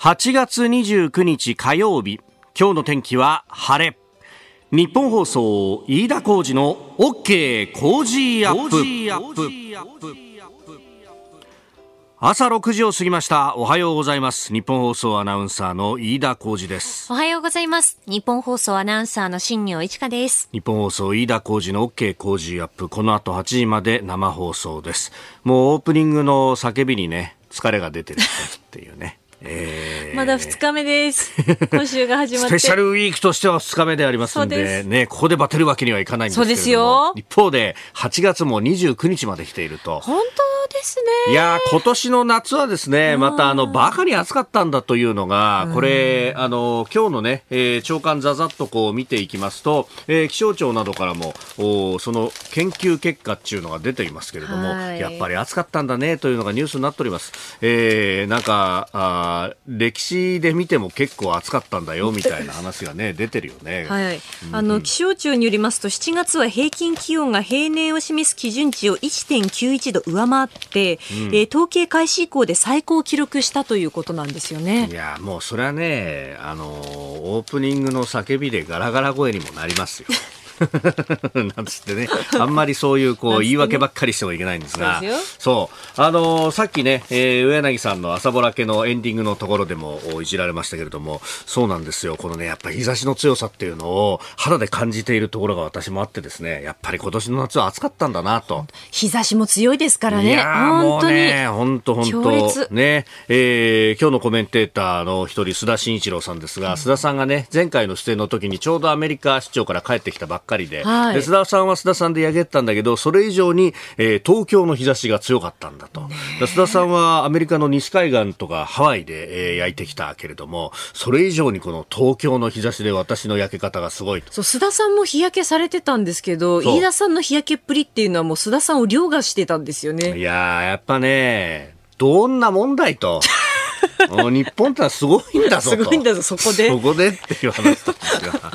8月29日火曜日今日の天気は晴れ。日本放送飯田浩二の OK 工事アップ。朝6時を過ぎました。おはようございます。日本放送アナウンサーの飯田浩二です。おはようございます。日本放送アナウンサーの新業一華です。日本放送飯田浩二の OK 工事アップ。この後8時まで生放送です。もうオープニングの叫びにね疲れが出てるっていうねえー、まだ2日目です。今週が始まって。スペシャルウィークとしては2日目でありますんで、ね、ここでバテるわけにはいかないんですけどそうですよ。一方で、8月も29日まで来ていると。本当ですね。いや、今年の夏はですね、またあの、バカに暑かったんだというのが、これ、あの、今日のね、えー、長官ざざっとこう見ていきますと、えー、気象庁などからも、おその研究結果っていうのが出ていますけれども、やっぱり暑かったんだねというのがニュースになっております。えー、なんか、あ歴史で見ても結構暑かったんだよみたいな話がね出てるよね。はい。あの気象庁によりますと7月は平均気温が平年を示す基準値を1.91度上回って、うん、えー、統計開始以降で最高を記録したということなんですよね。いやもうそれはねあのオープニングの叫びでガラガラ声にもなりますよ。なんつってね、あんまりそういうこう言い訳ばっかりしてもいけないんですが、そう、あのー、さっきね、えー、上柳さんの朝ぼらけのエンディングのところでもいじられましたけれども、そうなんですよ、このね、やっぱり日差しの強さっていうのを肌で感じているところが私もあってですね、やっぱり今年の夏は暑かったんだなと。日差しも強いですからね。いやもうね、本当本当。ね、えー、今日のコメンテーターの一人、須田慎一郎さんですが、うん、須田さんがね、前回の出演の時にちょうどアメリカ出張から帰ってきたばっかりで、はい、で須田さんは須田さんで焼けたんだけど、それ以上に、えー、東京の日差しが強かったんだと。須田さんはアメリカの西海岸とかハワイで、えー、焼いてきたけれども、それ以上にこの東京の日差しで私の焼け方がすごいそう、須田さんも日焼けされてたんですけど、飯田さんの日焼けっぷりっていうのはもう須田さんを凌駕してたんですよね。いややっぱね、どんな問題と。日本ってのはすごいんだぞすごいんだぞ、そこで。そこでっていう話なんですが。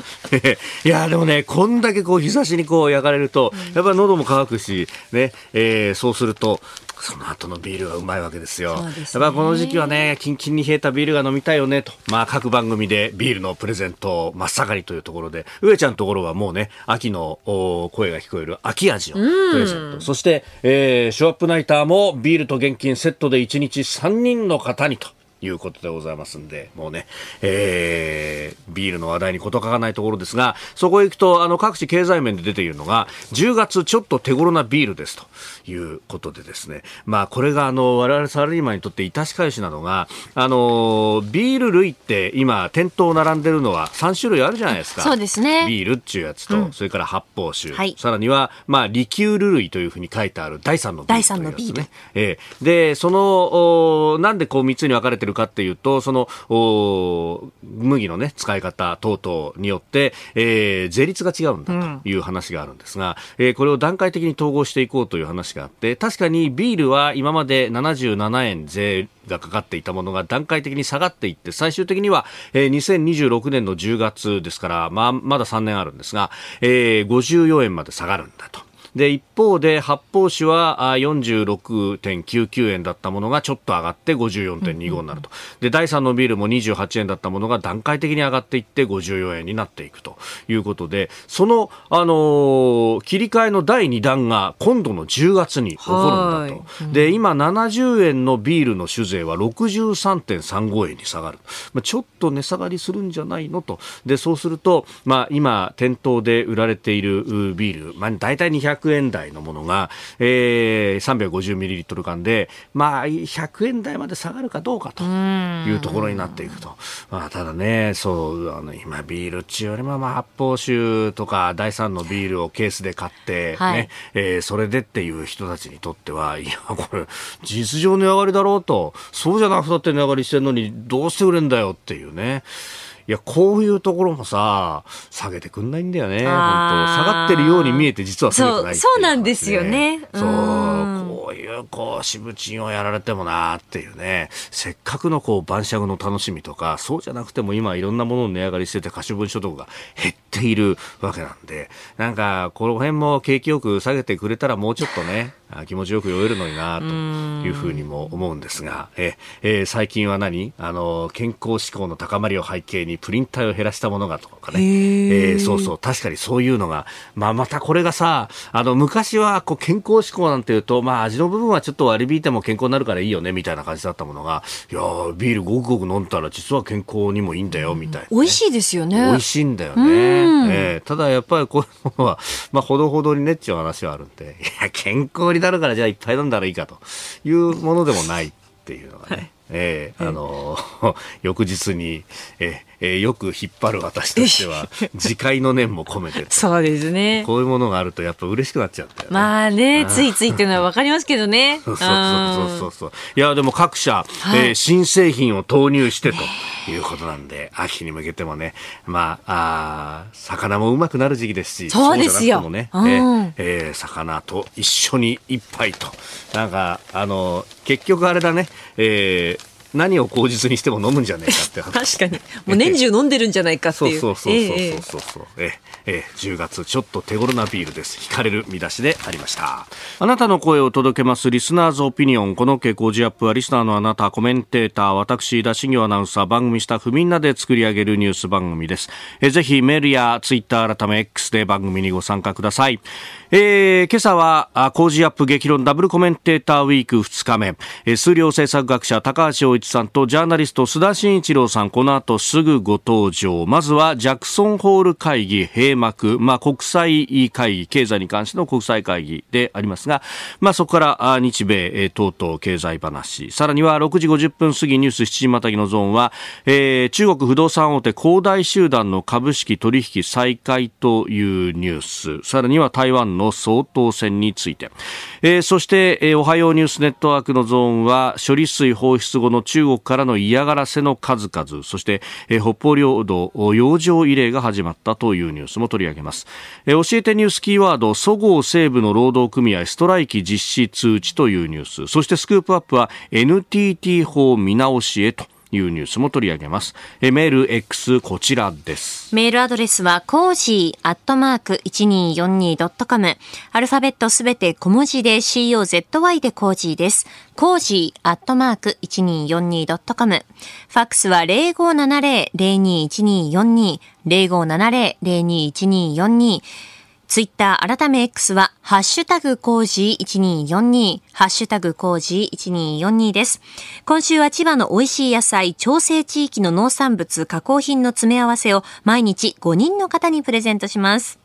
いや、でもね、こんだけこう日差しにこう焼かれると、やっぱり喉も乾くし、ね、えー、そうすると、その後のビールがうまいわけですよ。すね、やっぱこの時期はね、キンキンに冷えたビールが飲みたいよねと。まあ各番組でビールのプレゼント真っ盛りというところで、上ちゃんのところはもうね、秋の声が聞こえる秋味のプレゼント。そして、えー、ショーアップナイターもビールと現金セットで1日3人の方にと。いうことでございますんで、もうね、えー、ビールの話題に事欠かないところですが、そこへ行くと、あの、各地経済面で出ているのが、10月ちょっと手頃なビールですということでですね、まあ、これがあの、我々サラリーマンにとって致し返しなのが、あの、ビール類って今、店頭並んでるのは3種類あるじゃないですか。そうですね。ビールっていうやつと、うん、それから発泡酒、はい、さらには、まあ、リキュール類というふうに書いてある第3のビール、ね。第3のビール。えー、で、その、なんでこう3つに分かれてるかっていうと、その、麦のね、使い方等々によって、えー、税率が違うんだという話があるんですが、うん、えー、これを段階的に統合していこうという話があって、確かにビールは今まで77円税がかかっていたものが段階的に下がっていって、最終的には、えー、2026年の10月ですから、まあ、まだ3年あるんですが、えー、54円まで下がるんだと。で、一方で発泡酒は46.99円だったものがちょっと上がって54.25になると。で、第3のビールも28円だったものが段階的に上がっていって54円になっていくということで、その、あのー、切り替えの第2弾が今度の10月に起こるんだと。で、今70円のビールの酒税は63.35円に下がる。まあ、ちょっと値下がりするんじゃないのと。で、そうすると、まあ、今、店頭で売られているビール、まあ、大体200 100円台のものが、えー、350ミリリットル缶で、まあ、100円台まで下がるかどうかというところになっていくと。まあ、ただね、そう、あの、今ビールっちゅうよりも、まあ、発泡酒とか第3のビールをケースで買って、ね、はい、えー、それでっていう人たちにとっては、いや、これ、事実上値上がりだろうと、そうじゃなくたって値上がりしてるのに、どうして売れんだよっていうね。いや、こういうところもさ、下げてくんないんだよね。本当下がってるように見えて実は下げてない、ね、そう、そうなんですよね。そう、こういう、こう、渋賃をやられてもなっていうね、せっかくのこう、晩酌の楽しみとか、そうじゃなくても今いろんなものの値上がりしてて、可処分所得が減っているわけなんで、なんか、この辺も景気よく下げてくれたらもうちょっとね、気持ちよく酔えるのになというふうにも思うんですが、ええ最近は何？あの健康志向の高まりを背景にプリン体を減らしたものがとかね、えー、そうそう。確かにそういうのが、まあ、またこれがさあの昔はこう健康志向なんていうと、まあ、味の部分はちょっと割り引いても健康になるからいいよねみたいな感じだったものがいやビールごくごく飲んだら実は健康にもいいんだよみたいな、ね、美味しいですよね。美味しいんだよね、えー、ただやっぱりこういうものは、まあ、ほどほどにねっちゅう話はあるんで。いや健康になるからじゃあいっぱい飲んだらいいかというものでもないっていうのがね、はい。えー、あのー、翌日に、えー、よく引っ張る私としては自戒の念も込めてそうですね。こういうものがあるとやっぱ嬉しくなっちゃったよ、ね、まあねついついっていうのは分かりますけどね。そうそうそうそうそう。いやでも各社、はい、えー、新製品を投入してということなんで、秋に向けてもねまああ魚もうまくなる時期ですしそうですよ。もね、うん、えー、えー、魚と一緒に一杯と。なんかあの結局あれだねえー何を口実にしても飲むんじゃねえかって 確かに。もう年中飲んでるんじゃないかっていう。そうそうそうそうそうそう、えええ10月ちょっと手頃なビールです。惹かれる見出しでありました。あなたの声を届けますリスナーズオピニオン。この傾向ジアップはリスナーのあなたコメンテーター私田新業アナウンサー番組スタッフみんなで作り上げるニュース番組です。えぜひメールやツイッター改め X で番組にご参加くださいえー、今朝は工事アップ激論ダブルコメンテーターウィーク2日目、え、数量政策学者高橋洋一さんとジャーナリスト須田慎一郎さん。この後すぐご登場。まずはジャクソンホール会議閉幕、まあ、国際会議経済に関しての国際会議でありますが、まあ、そこから日米、えー、等々経済話。さらには6時50分過ぎニュース7時またぎのゾーンは、えー、中国不動産大手恒大集団の株式取引再開というニュース。さらには台湾のの総統選について、えー、そして、えー、おはようニュースネットワークのゾーンは処理水放出後の中国からの嫌がらせの数々。そして、えー、北方領土洋上慰霊が始まったというニュースも取り上げます、えー、教えてニュースキーワードそごう・西部の労働組合ストライキ実施通知というニュース。そしてスクープアップは NTT 法見直しへというニュースも取り上げます。えメール X こちらです。メールアドレスはコージーアットマーク 1242.com アルファベットすべて小文字で COZY で cozy です。 cozy アットマーク 1242.com ファックスは0570-021242 0570-021242ツイッター改め X は、ハッシュタグ cozy1242、ハッシュタグ cozy1242です。今週は千葉の美味しい野菜、調整地域の農産物、加工品の詰め合わせを毎日5人の方にプレゼントします。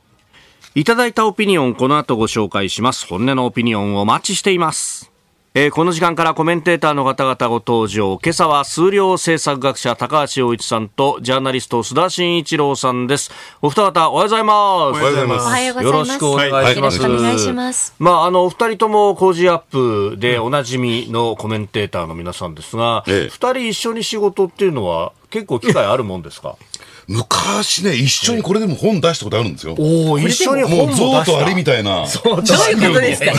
いただいたオピニオン、この後ご紹介します。本音のオピニオンをお待ちしています。えー、この時間からコメンテーターの方々ご登場。今朝は数量政策学者高橋洋一さんとジャーナリスト須田慎一郎さんです。お二方おはようございます。おはようございます。よろしくお願いします。まああのお二人とも工事アップでおなじみのコメンテーターの皆さんですが二、え。人一緒に仕事っていうのは結構機会あるもんですか？昔ね、一緒にこれでも本出したことあるんですよ。おお、一緒に本もう象とアリみたいな。そう、どういうことですか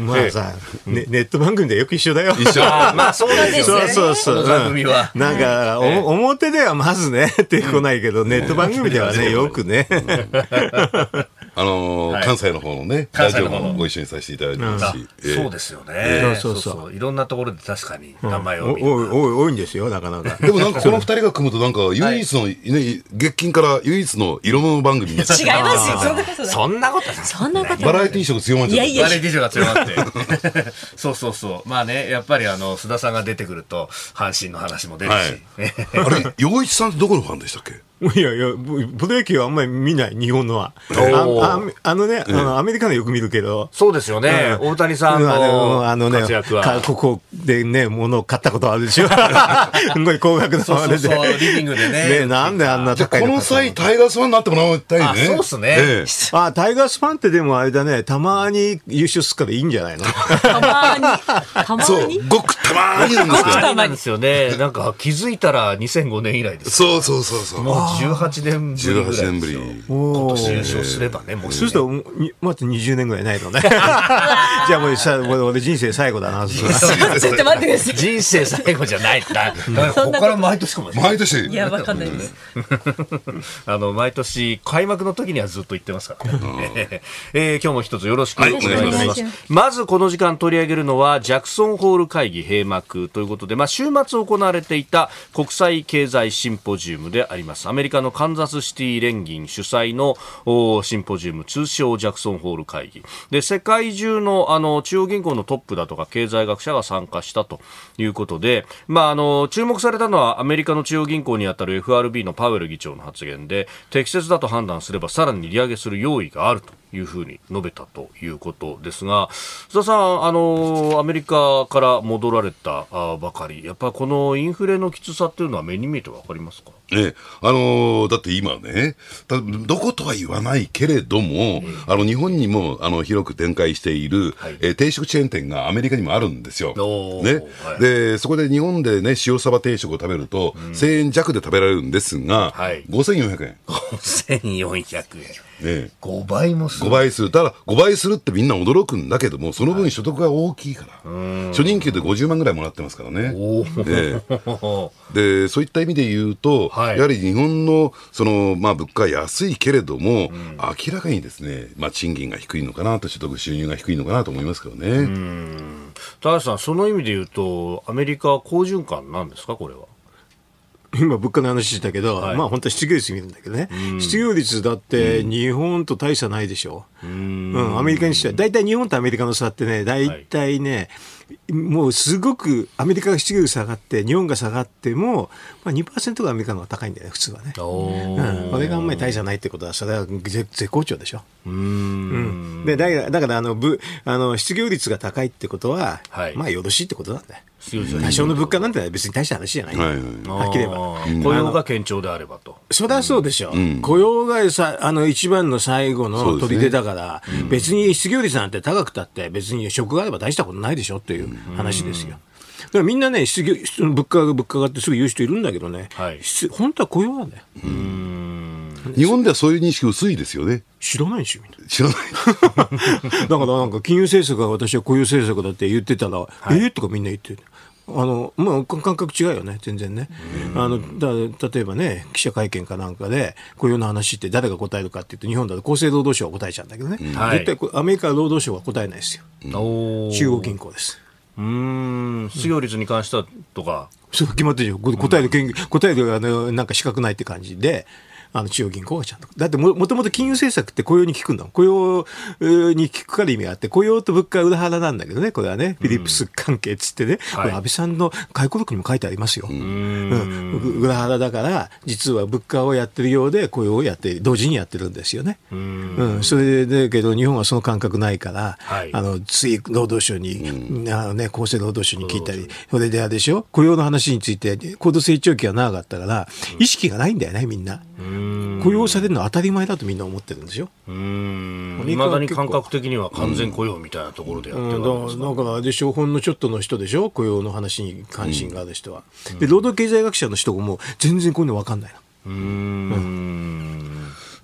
まあさ、ね、ネット番組でよく一緒だよ。一緒。まあそうですね。そうそうそう。番組は。なんか、お表ではまずね、ってこないけど、ネット番組ではね、よくね。あの関西の方のね、ラジオもご一緒にさせていただいてますし。そうですよね。そうそうそう。いろんなところで確かに名前を見る。多いんですよ、なかなか。でもなんかこの二人が組むとなんか唯一の、ね、月金から唯一の色物番組違いますよ。そんなことそんなことバラエティー色強まっちゃう。バラエティー色が強まって。そうそうそう。まあねやっぱりあの須田さんが出てくると阪神の話も出るし、はい、あれ洋一さんってどこのファンでしたっけ？いやいや、プロ野球はあんまり見ない、日本のは。ああのね、あの、アメリカのよく見るけど。そうですよね。大谷さんのあのね、ここでね、物を買ったことあるでしょ。すごい高額のあれで。そうリビングでね。ね、なんであんな高いこの際、タイガースファンになってもらいたいね。そうっすね。あ、タイガースファンってでもあれだね、たまに優勝するからいいんじゃないの？たまに。たまに？ごくたまになんですよ。なんですよね。なんか気づいたら2005年以来です。そうそうそうそう。もう18年ぶりぐらいですよ。18年ぶり。今年優勝すればね、もう。そうすると、まず20年ぐらいないのね。じゃあもうさ、俺人生最後だな。ちょっと待ってください。人生最後じゃない。だここから毎年かも毎年。いや、わかんないです。あの、毎年、開幕の時にはずっと言ってますからね。えー、今日も一つよろしくお願いします。まずこの時間取り上げるのは、ジャクソンホール会議閉幕ということで、まあ、週末行われていた国際経済シンポジウムであります。アメメリカのカンザスシティ連銀主催のシンポジウム、通称ジャクソンホール会議。で、世界中のあの中央銀行のトップだとか経済学者が参加したということで、まあ、あの、注目されたのはアメリカの中央銀行にあたる FRB のパウエル議長の発言で、適切だと判断すればさらに利上げする用意があると。いうふうに述べたということですが、須田さん、あのアメリカから戻られたばかり、やっぱりこのインフレのきつさっていうのは目に見えてわかりますか？ええ、あのー、だって今ね、どことは言わないけれども、あの日本にもあの広く展開している、はい、えー、定食チェーン店がアメリカにもあるんですよ。ね、はい、でそこで日本でね塩サバ定食を食べると、うん、1000円弱で食べられるんですが、はい、5400円。5400円。ね、5倍もする。5倍する。ただ5倍するってみんな驚くんだけどもその分所得が大きいから、はい、初任給で50万ぐらいもらってますからね、でそういった意味で言うと、はい、やはり日本のその、まあ、物価は安いけれども、うん、明らかにですね、まあ、賃金が低いのかなと所得収入が低いのかなと思いますけどね。高橋さんその意味で言うとアメリカは好循環なんですかこれは？今、物価の話したけど、はい、まあ本当は失業率見るんだけどね、失業率だって日本と大差ないでしょ、うん、うん、アメリカにしては、大体日本とアメリカの差ってね、大体ね、はい、もうすごくアメリカが失業率下がって、日本が下がっても、まあ、2%がアメリカの方が高いんだよね、普通はね。うん、これがあんまり大差ないってことは、それは絶好調でしょ。うん、でだからだからあのぶあの失業率が高いってことは、はい、まあよろしいってことなんだよ。多少の物価なんて別に大した話じゃない、はいはい、はっきり言えば。雇用が堅調であればと。そりゃそうでしょ、う。ん、雇用がさあの一番の最後の取りだから、ねうん、別に失業率なんて高くたって別に職があれば大したことないでしょっていう話ですよ、だからみんなね失業物価が物価がってすぐ言う人いるんだけどね、はい、本当は雇用なんだよ。日本ではそういう認識薄いですよね。知らないでしょ、みんな。知らない。だからなんか金融政策が私は雇用政策だって言ってたら、はい、えー、とかみんな言ってる。あのまあ、感覚違うよね、全然ね。あのだ例えばね、記者会見かなんかで、雇用の話って誰が答えるかっていうと、日本だと厚生労働省は答えちゃうんだけどね、はい、絶対アメリカ労働省は答えないですよ、中央銀行です。うん。失業率に関してはとか、そう決まってるよ、答える、答えるあのなんか資格ないって感じで、あの中央銀行がちゃんと。だっても、もともと金融政策って雇用に効くんだ雇用に効くから意味があって、雇用と物価は裏腹なんだけどね、これはね、フィリップス関係っつってね、うん、これ安倍さんの回顧録にも書いてありますよ。うん、裏腹だから、実は物価をやってるようで雇用をやって、同時にやってるんですよね。うん、うん、それで、けど日本はその感覚ないから、はい、あの、つい労働省に、うん、あのね、厚生労働省に聞いたり、それであれでしょ？雇用の話について、高度成長期が長かったから、意識がないんだよね、みんな。雇用されるのは当たり前だとみんな思ってるんですよ。うん。いまだに感覚的には完全雇用みたいなところでやってるわけだだからでしょほんのちょっとの人でしょ？雇用の話に関心がある人は。で労働経済学者の人も全然こういうの分かんないの。うん。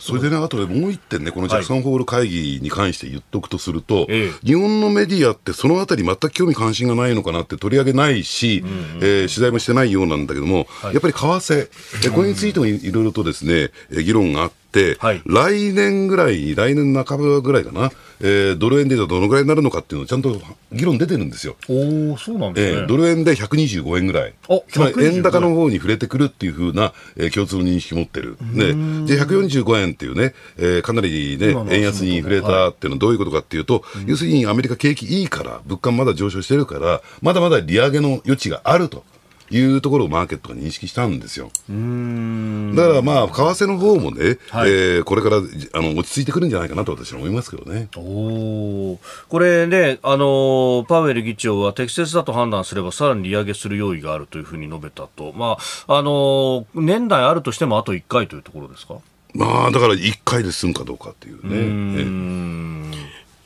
それでね、あとでもう一点ね、このジャクソンホール会議に関して言っとくとすると、はい、日本のメディアってそのあたり全く興味関心がないのかなって取り上げないし、うんうん、えー、取材もしてないようなんだけども、はい、やっぱり為替、これについてもいろいろとですね、議論があって、はい、来年ぐらい、来年半ばぐらいかな、えー、ドル円でどのぐらいになるのかっていうのをちゃんと議論出てるんですよ。おそうなんですね、えー、ドル円で125円ぐらい。つまり円高の方に触れてくるっていうふうな、えー、共通の認識を持ってる。ね、で、145円っていうね、えー、かなりね、円安に触れたっていうのはどういうことかっていうと、はい、要するにアメリカ景気いいから、物価まだ上昇してるから、まだまだ利上げの余地があると。いうところをマーケットが認識したんですよ。だからまあ、為替の方もね、はい、えー、これからあの落ち着いてくるんじゃないかなと私は思いますけどね。おこれね、あの、パウエル議長は適切だと判断すればさらに利上げする用意があるというふうに述べたと。まあ、あの、年内あるとしてもあと1回というところですか？まあ、だから1回で済むかどうかっていうね。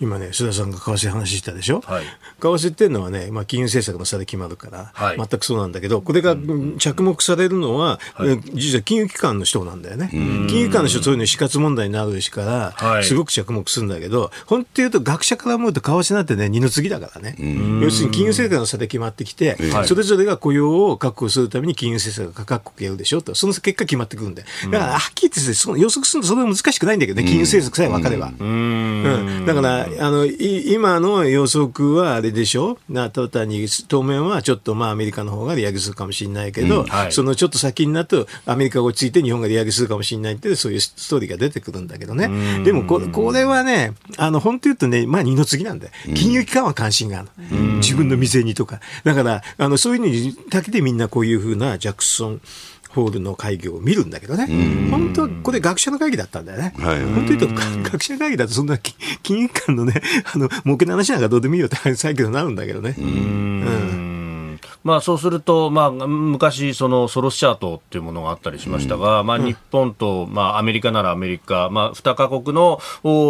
今ね、須田さんが為替話したでしょ、はい、為替っていうのはね、まあ、金融政策の差で決まるから、はい、全くそうなんだけど、これが着目されるのは、はい、実は金融機関の人なんだよね。金融機関の人、そういうの死活問題になるしから、すごく着目するんだけど、本当言うと、学者から思うと、為替なんてね、二の次だからね。要するに金融政策の差で決まってきて、それぞれが雇用を確保するために金融政策が各国やるでしょ？と、その結果決まってくるんで。だから、はっきり言って、その予測するのそれは難しくないんだけどね、金融政策さえ分かれば。うん、だから、あの、今の予測はあれでしょ？な、ただに当面はちょっとまあアメリカの方が利上げするかもしれないけど、うんはい、そのちょっと先になるとアメリカが落ち着いて日本が利上げするかもしれないって、そういうストーリーが出てくるんだけどね。でもこ、これはね、あの、本当言うとね、まあ二の次なんだよ。金融機関は関心がある。自分の店にとか。だから、あの、そういうのにだけでみんなこういうふうなジャクソン、ホールの会議を見るんだけどね、本当はこれ、学者の会議だったんだよね、はい、本当に言うと、学者会議だと、そんな金融機関のね、あの儲けの話なんかどうでもいいよって最近なるんだけどね。うんまあ、そうすると、まあ、昔、そのソロスチャートっていうものがあったりしましたが、うん、まあ、日本と、まあ、アメリカならアメリカ、まあ、2カ国の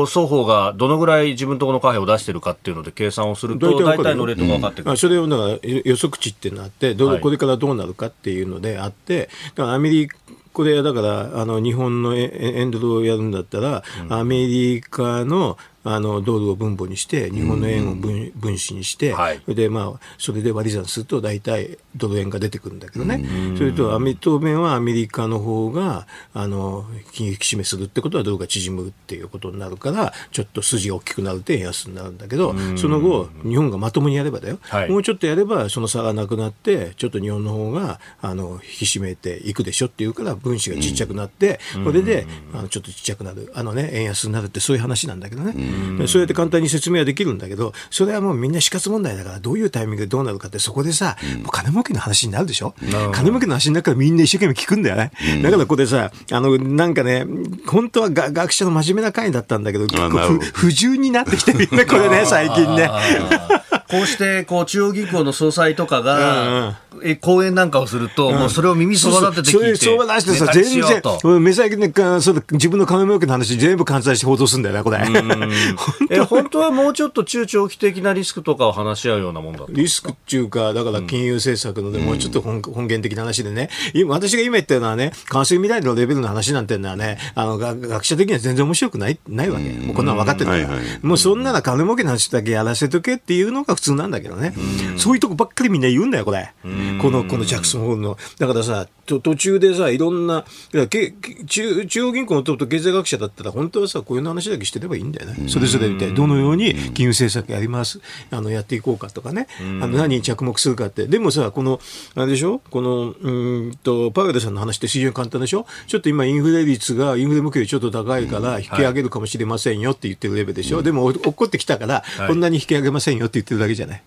双方がどのぐらい自分とこの貨幣を出しているかっていうので計算をすると、大体のレートが分かってくる、うん、それをだから予測値ってなって、どこれからどうなるかっていうのであって、だからアメリカこれだからあの日本のエンドルをやるんだったら、アメリカのあのドルを分母にして、日本の円を分分子にして、はい、それで、まあ、それで割り算すると、大体ドル円が出てくるんだけどね、それとアメ当面はアメリカの方があの金融引き締めするってことは、ドルが縮むっていうことになるから、ちょっと筋が大きくなると円安になるんだけど、その後、日本がまともにやればだよ、はい、もうちょっとやれば、その差がなくなって、ちょっと日本の方があの引き締めていくでしょっていうから、分子がちっちゃくなって、これであのちょっとちっちゃくなる、あのね、円安になるって、そういう話なんだけどね。そうやって簡単に説明はできるんだけど、それはもうみんな死活問題だから、どういうタイミングでどうなるかって、そこでさ、もう金儲けの話になるでしょ、金儲けの話になるからみんな一生懸命聞くんだよね。だからここでさ、あの、なんかね、本当はが学者の真面目な会だったんだけど、結構不純になってきてるよね、これね、最近ね。こうして、こう、中央銀行の総裁とかが、え講演なんかをすると、もうそれを耳そば立てて聞いて、そう出してさ、全然、目先で、そ自分の金儲けの話全部関西して報道するんだよね、これ。え本当はもうちょっと中長期的なリスクとかを話し合うようなもんだリスクっていうか、だから金融政策のね、もうちょっと本本源的な話でね、今私が今言ったようなね、為替未来のレベルの話なんていうのはね、あの学者的には全然面白くないないわけ。もうこんなの分かってるから、もうそんなら金儲けの話だけやらせとけっていうのが普通なんだけどね。そういうとこばっかりみんな言うんだよ、これ。この、このジャクソンホールの。だからさ、途中でさ、いろんな、中中央銀行のトップと経済学者だったら、本当はさ、こういう話だけしてればいいんだよね。それぞれみたいどのように金融政策やります、あのやっていこうかとかね、あの何に着目するかって。でもさ、この、あれでしょ？この、うんと、パウエルさんの話って非常に簡単でしょ？ちょっと今インフレ率が、インフレ目標ちょっと高いから引き上げるかもしれませんよって言ってるレベルでしょ、でも落っこってきたから、こんなに引き上げませんよって言ってるだけじゃない。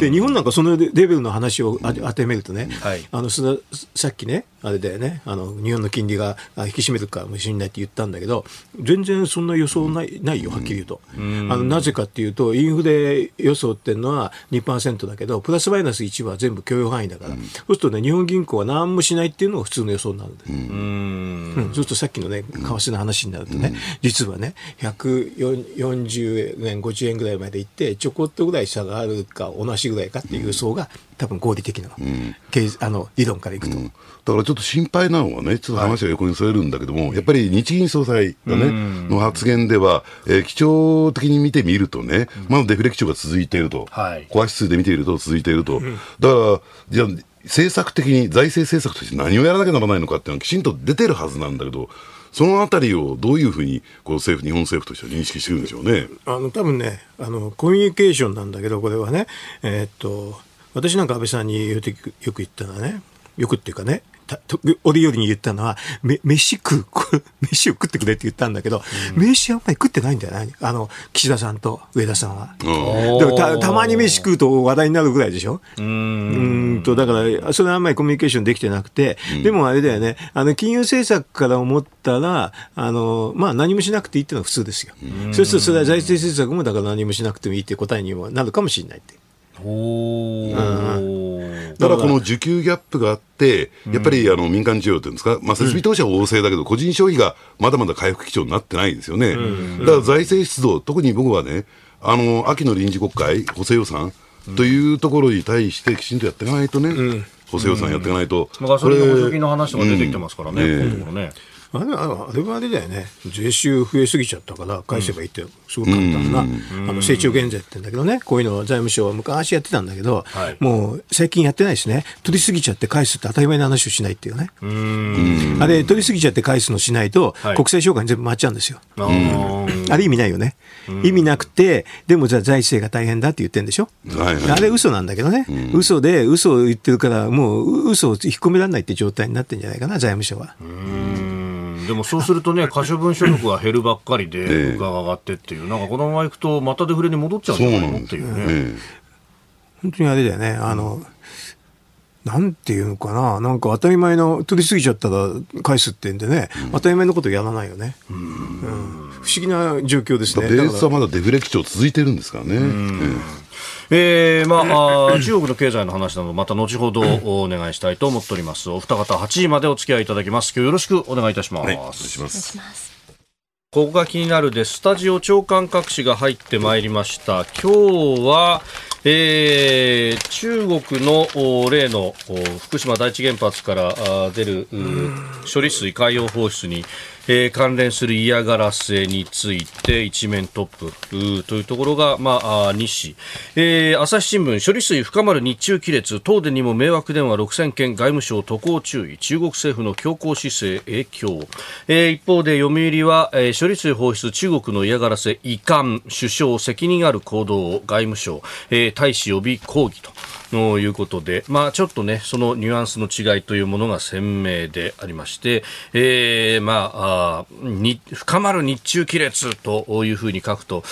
で、日本なんかそのレベルの話を当てめるとね、はい、あのさっきね、あれだよね、あの日本の金利が引き締めるかもしれないって言ったんだけど、全然そんな予想ないないよ、はっきり言うと。あのなぜかっていうと、インフレ予想っていうのは2%だけど、プラスマイナス1は全部許容範囲だから、うん、そうするとね、日本銀行は何もしないっていうのが普通の予想になるんで、うん、そうするとさっきのね、為替の話になるとね、実はね、140円、50円ぐらいまでいって、ちょこっとぐらい差があるか、同じぐらいかっていう予想が、多分合理的な、うん、あの理論からいくと、うん、だからちょっと心配なのはね、ちょっと話が横にそれるんだけども、はい、やっぱり日銀総裁がね、の発言では、えー、基調的に見てみるとね、まだデフレ基調が続いていると、はい、コア指数で見ていると続いていると、だから、じゃあ、政策的に、財政政策として何をやらなきゃならないのかっていうのはきちんと出てるはずなんだけど、そのあたりをどういうふうにこう政府、日本政府としては認識してるんでしょうね。あの多分ねあの、コミュニケーションなんだけど、これはね、えー、っと私なんか安倍さんによく言ったのはね、よくっていうかね、折々に言ったのは、め、飯食う、飯を食ってくれって言ったんだけど、うん、飯あんまり食ってないんだよね。あの、岸田さんと上田さんは。でもた、たまに飯食うと話題になるぐらいでしょ？うんと、だから、それはあんまりコミュニケーションできてなくて、うん、でもあれだよね、あの、金融政策から思ったら、あの、まあ何もしなくていいっていうのは普通ですよ。そうするとそれは財政政策もだから何もしなくてもいいって答えにもなるかもしれないって。おうん、ただこの需給ギャップがあって、やっぱりあの民間需要というんですか、まあ、設備投資は旺盛だけど、個人消費がまだまだ回復基調になってないですよね。だから財政出動、特に僕はね、あの秋の臨時国会、補正予算というところに対してきちんとやっていかないとね。補正予算やっていかないと、ガソリンの補助金の話とか出てきてますからね、うん、今度ね。あれあれはあれだよね、税収増えすぎちゃったから、返せばいいって、すごく簡単な、あの成長減税って言うんだけどね、こういうのは財務省は昔やってたんだけど、はい、もう最近やってないですね、取りすぎちゃって返すって当たり前の話をしないっていうね、うあれ、取りすぎちゃって返すのしないと、国際証券全部回っちゃうんですよ。あれ意味ないよね。意味なくて、でもじゃあ財政が大変だって言ってるんでしょ、はいはい、あれ嘘なんだけどね、うん、嘘で嘘を言ってるから、もう嘘を引っ込められないって状態になってるんじゃないかな、財務省は。でもそうするとね、可処分所得が減るばっかりで、物価が上がってっていう、なんかこのままいくと、またデフレに戻っちゃうんじゃないの？っていうね。本当にあれだよね。あの、なんていうのかな、なんか当たり前の、取り過ぎちゃったら返すってんでね、うん、当たり前のことやらないよね。うん、不思議な状況ですね。ベースはまだデフレ基調続いてるんですからね。えー、まあ、あ中国の経済の話など、また後ほどお願いしたいと思っております。お二方、8時までお付き合いいただきます。今日よろしくお願いいたします。はい、お願いします。ここが気になるでスタジオ長官各紙が入ってまいりました今日は、えー、中国の例の福島第一原発から出る処理水海洋放出にえー、関連する嫌がらせについて一面トップというところが、まあ、日紙、えー、朝日新聞処理水深まる日中亀裂東電にも迷惑電話6000件外務省渡航注意。中国政府の強硬姿勢影響、えー、一方で読売は、えー、処理水放出中国の嫌がらせ遺憾首相責任ある行動を外務省、えー、大使予備抗議と。ということで、まあ、ちょっとね、そのニュアンスの違いというものが鮮明でありまして、えー、まあ、あに深まる日中亀裂というふうに書くと、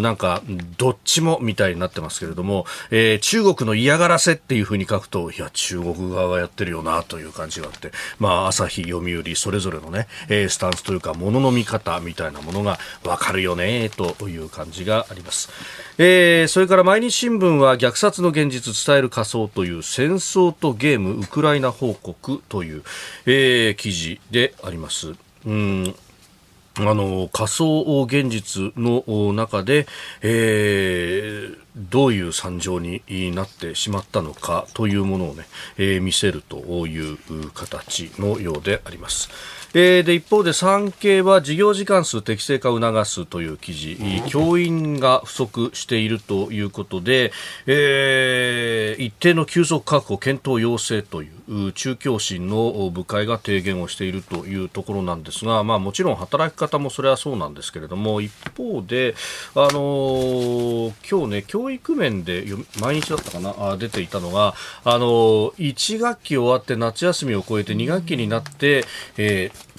なんか、どっちもみたいになってますけれども、えー、中国の嫌がらせっていうふうに書くと、いや、中国側がやってるよなという感じがあって、まあ、朝日、読売、それぞれのね、えー、スタンスというか、ものの見方みたいなものがわかるよね、という感じがあります。えー、それから毎日新聞は虐殺の現実伝える仮想という戦争とゲームウクライナ報告という、えー、記事であります。うんあの仮想現実の中で、えー、どういう惨状になってしまったのかというものをね、えー、見せるという形のようであります。えー、で一方で産経は事業時間数適正化を促すという記事、教員が不足しているということで、えー、一定の休息確保検討要請という中教審の部会が提言をしているというところなんですが、まあ、もちろん働き方もそれはそうなんですけれども一方で、あのー、今日ね教育面で毎日だったかな？あ出ていたのが、あの、1学期終わって夏休みを超えて2学期になって、えー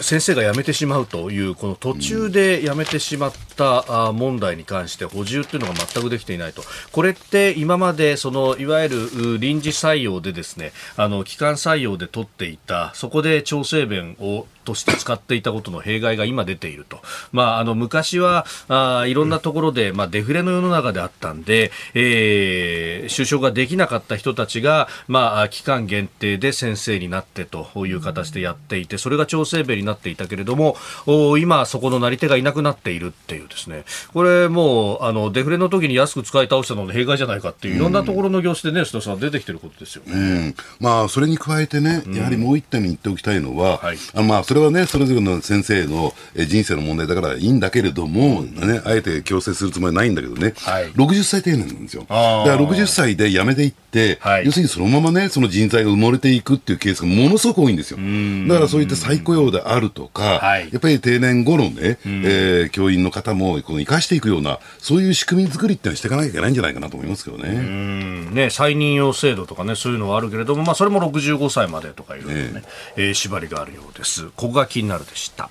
先生が辞めてしまうというこの途中で辞めてしまった問題に関して補充というのが全くできていないと。これって今までそのいわゆる臨時採用でですねあの機関採用で取っていたそこで調整弁をとして使っていたことの弊害が今出ていると。まあ、あの、昔は、あいろんなところで、まあ、デフレの世の中であったんで、えー、就職ができなかった人たちが、まあ、期間限定で先生になってという形でやっていて、それが調整弁になっていたけれども、お今、そこのなり手がいなくなっているっていうですね、これもう、あの、デフレの時に安く使い倒したのの弊害じゃないかっていう、いろんなところの業種でね、須田さん出てきてることですよね。うん、まあ、それに加えてね、やはりもう一点言っておきたいのは、はい、あまあ、それはね、それぞれの先生の人生の問題だからいいんだけれども、うん、ね、あえて強制するつもりはないんだけどね、はい、60歳定年なんですよ。だから60歳で辞めていって、はい、要するにそのままね、その人材が埋もれていくっていうケースがものすごく多いんですよ。だからそういった再雇用であるとか、はい、やっぱり定年後のね、えー、教員の方もこの生かしていくような、そういう仕組み作りってのはしていかなきゃいけないんじゃないかなと思いますけどね。ね、再任用制度とかね、そういうのはあるけれども、まあ、それも65歳までとかいうね、ねえー、縛りがあるようです。ここが気になるでした。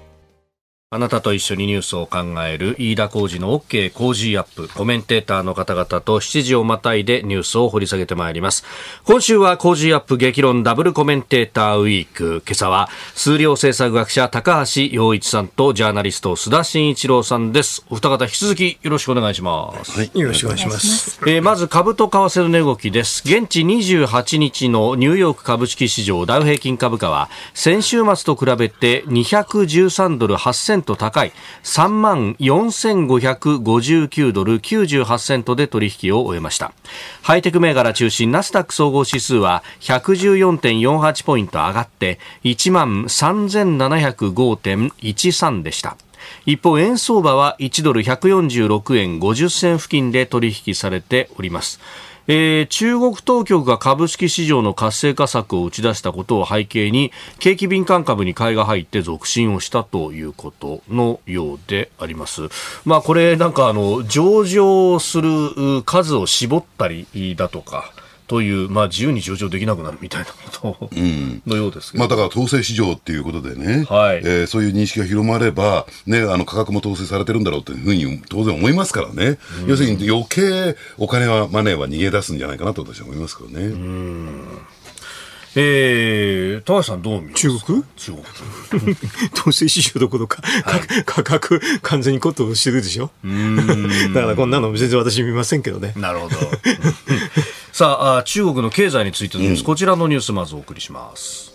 あなたと一緒にニュースを考える飯田浩二の OK 工事アップコメンテーターの方々と7時をまたいでニュースを掘り下げてまいります。今週は工事アップ激論ダブルコメンテーターウィーク。今朝は数量政策学者高橋洋一さんとジャーナリスト須田慎一郎さんです。お二方引き続きよろしくお願いします、はい、よろしくお願いします。えー、まず株と為替の値動きです。現地28日のニューヨーク株式市場ダウ平均株価は先週末と比べて213ドル8セント高い3万4559ドル98セントで取引を終えました。ハイテク銘柄中心ナスダック総合指数は114.48ポイント上がって1万3705.13でした。一方円相場は1ドル146円50銭付近で取引されております。えー、中国当局が株式市場の活性化策を打ち出したことを背景に景気敏感株に買いが入って続伸をしたということのようであります。まあこれなんかあの上場する数を絞ったりだとかという、まあ、自由に上場できなくなるみたいなことのようですけど、まあ、だから統制市場っていうことでね、はい。えー、そういう認識が広まれば、ね、あの価格も統制されてるんだろうというふうに当然思いますからね、うん、要するに余計お金は、マネーは逃げ出すんじゃないかなと私は思いますけどね。うん。えー、高橋さんどう見中国？中国。統制市場どころか、はい、価格完全にコットしてるでしょ？だからこんなの全然私見ませんけどね。なるほど。さあ中国の経済についてです、うん、こちらのニュースまずお送りします。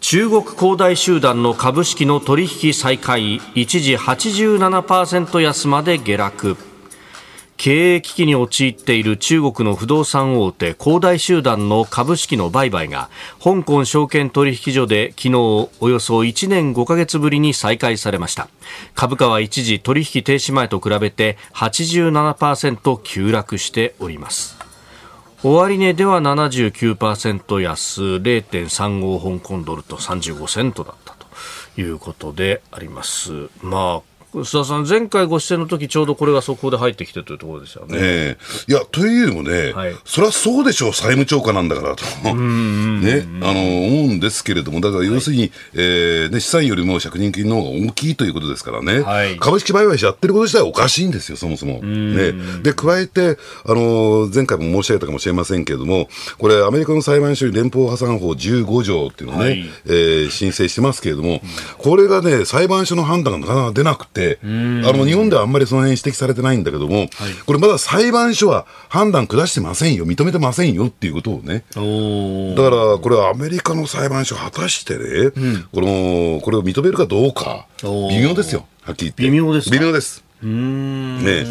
中国恒大集団の株式の取引再開一時87%安まで下落経営危機に陥っている中国の不動産大手恒大集団の株式の売買が香港証券取引所で昨日およそ1年5ヶ月ぶりに再開されました。株価は一時取引停止前と比べて87%急落しております終値では79%安0.35香港ドルと35セントだったということであります。まあ須田さん、前回ご出演の時ちょうどこれが速報で入ってきてというところですよね。えー、いや、というよりもね、はい、そりゃそうでしょう、債務超過なんだからと、ね、あの思うんですけれども、だから要するに、はい、えー、ね、資産よりも借入金の方が大きいということですからね、はい、株式売買しやってること自体おかしいんですよ、そもそも。ね、で加えて、あの前回も申し上げたかもしれませんけれども、これ、アメリカの裁判所に連邦破産法15条っていうのをね、はい、えー、申請してますけれども、これがね、裁判所の判断がなかなか出なくて、あの日本ではあんまりその辺指摘されてないんだけども、はい、これまだ裁判所は判断下してませんよ、認めてませんよっていうことをね、だからこれはアメリカの裁判所、果たしてね、うん、このこれを認めるかどうか、微妙ですよ、はっきり言って。微妙です微妙です。ね、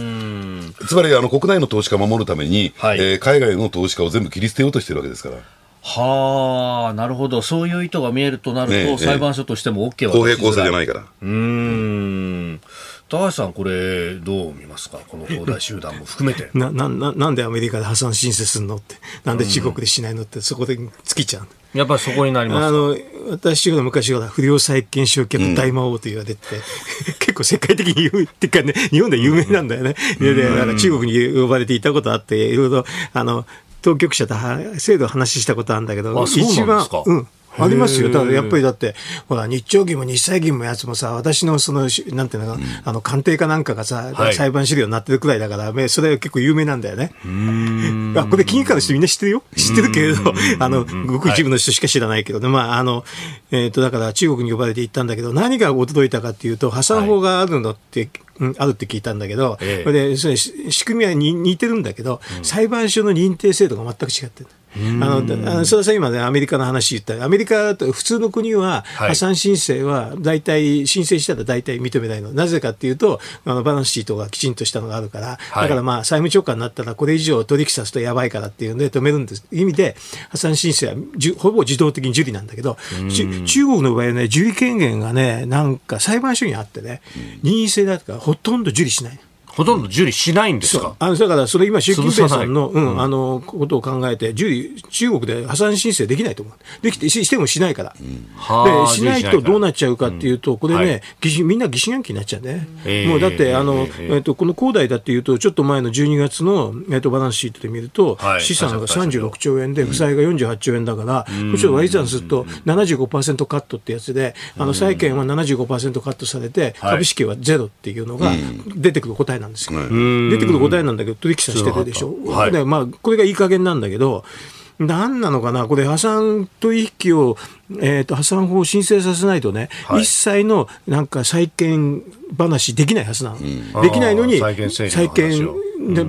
つまりあの国内の投資家を守るために、はい、えー、海外の投資家を全部切り捨てようとしてるわけですから。はあ、なるほど。そういう意図が見えるとなると、ね、裁判所としても OK は公平公正じゃないから。うん。高橋さん、これ、どう見ますか、この恒大集団も含めて。ななななんでアメリカで破産申請するのって、なんで中国でしないのって、そこで尽きちゃう。やっぱりそこになりますあの私が昔は不良債権償却大魔王と言われて、うん、結構世界的に言うっていうかね、日本で有名なんだよね。でで中国に呼ばれていたことあって、いろいろあの当局者と制度話したことあるんだけど、一番、うん、ありますよ。ただやっぱりだって、ほら、日朝銀も日債銀もやつもさ、私のその、なんていうのか、うん、あの、官邸かなんかがさ、はい、裁判資料になってるくらいだから、それは結構有名なんだよね。あ、これ金融界の人みんな知ってるよ？知ってるけれど、あの、ごく一部の人しか知らないけどね。はい、まあ、あの、えっ、ー、と、だから中国に呼ばれて行ったんだけど、何が驚いたかっていうと、破産法があるのって、うん、あるって聞いたんだけど、ええ、でそれ仕組みはに似てるんだけど、うん、裁判所の認定制度が全く違ってる。あの、あの須田さん今ね、アメリカの話言った、アメリカと普通の国は、破産申請は大体、申請したら大体認めないの。なぜかっていうと、あの、バランスシートがきちんとしたのがあるから、だからまあ、債務超過になったら、これ以上取引さすとやばいからっていうんで止めるんです。意味で、破産申請はほぼ自動的に受理なんだけど、中国の場合はね、受理権限がね、なんか裁判所にあってね、任意制だとか、ほとんど受理しない。ほとんど受理しないんですか？あのだからそれ今、習近平さんの,、うん、あのことを考えて、受理、中国で破産申請できないと思う、できてしてもしないから、うん、でしないとどうなっちゃうかっていうと、これね、みんな疑心暗鬼になっちゃうね、えー、もうだって、あのえー、えー、とこの恒大だっていうと、ちょっと前の12月の、えー、とバランスシートで見ると、はい、資産が36兆円で、負債が48兆円だから、もちろん割り算すると75%カットってやつで、あの債券は75%カットされて、株式はゼロっていうのが出てくる答えなんですよ。出てくる答えなんだけど、取引者してるでしょ？はい、でまあ、これがいい加減なんだけど、何なのかな、これ、破産取引を、えーと、破産法を申請させないとね、はい、一切のなんか債権話できないはずなの、うん、できないのに、債権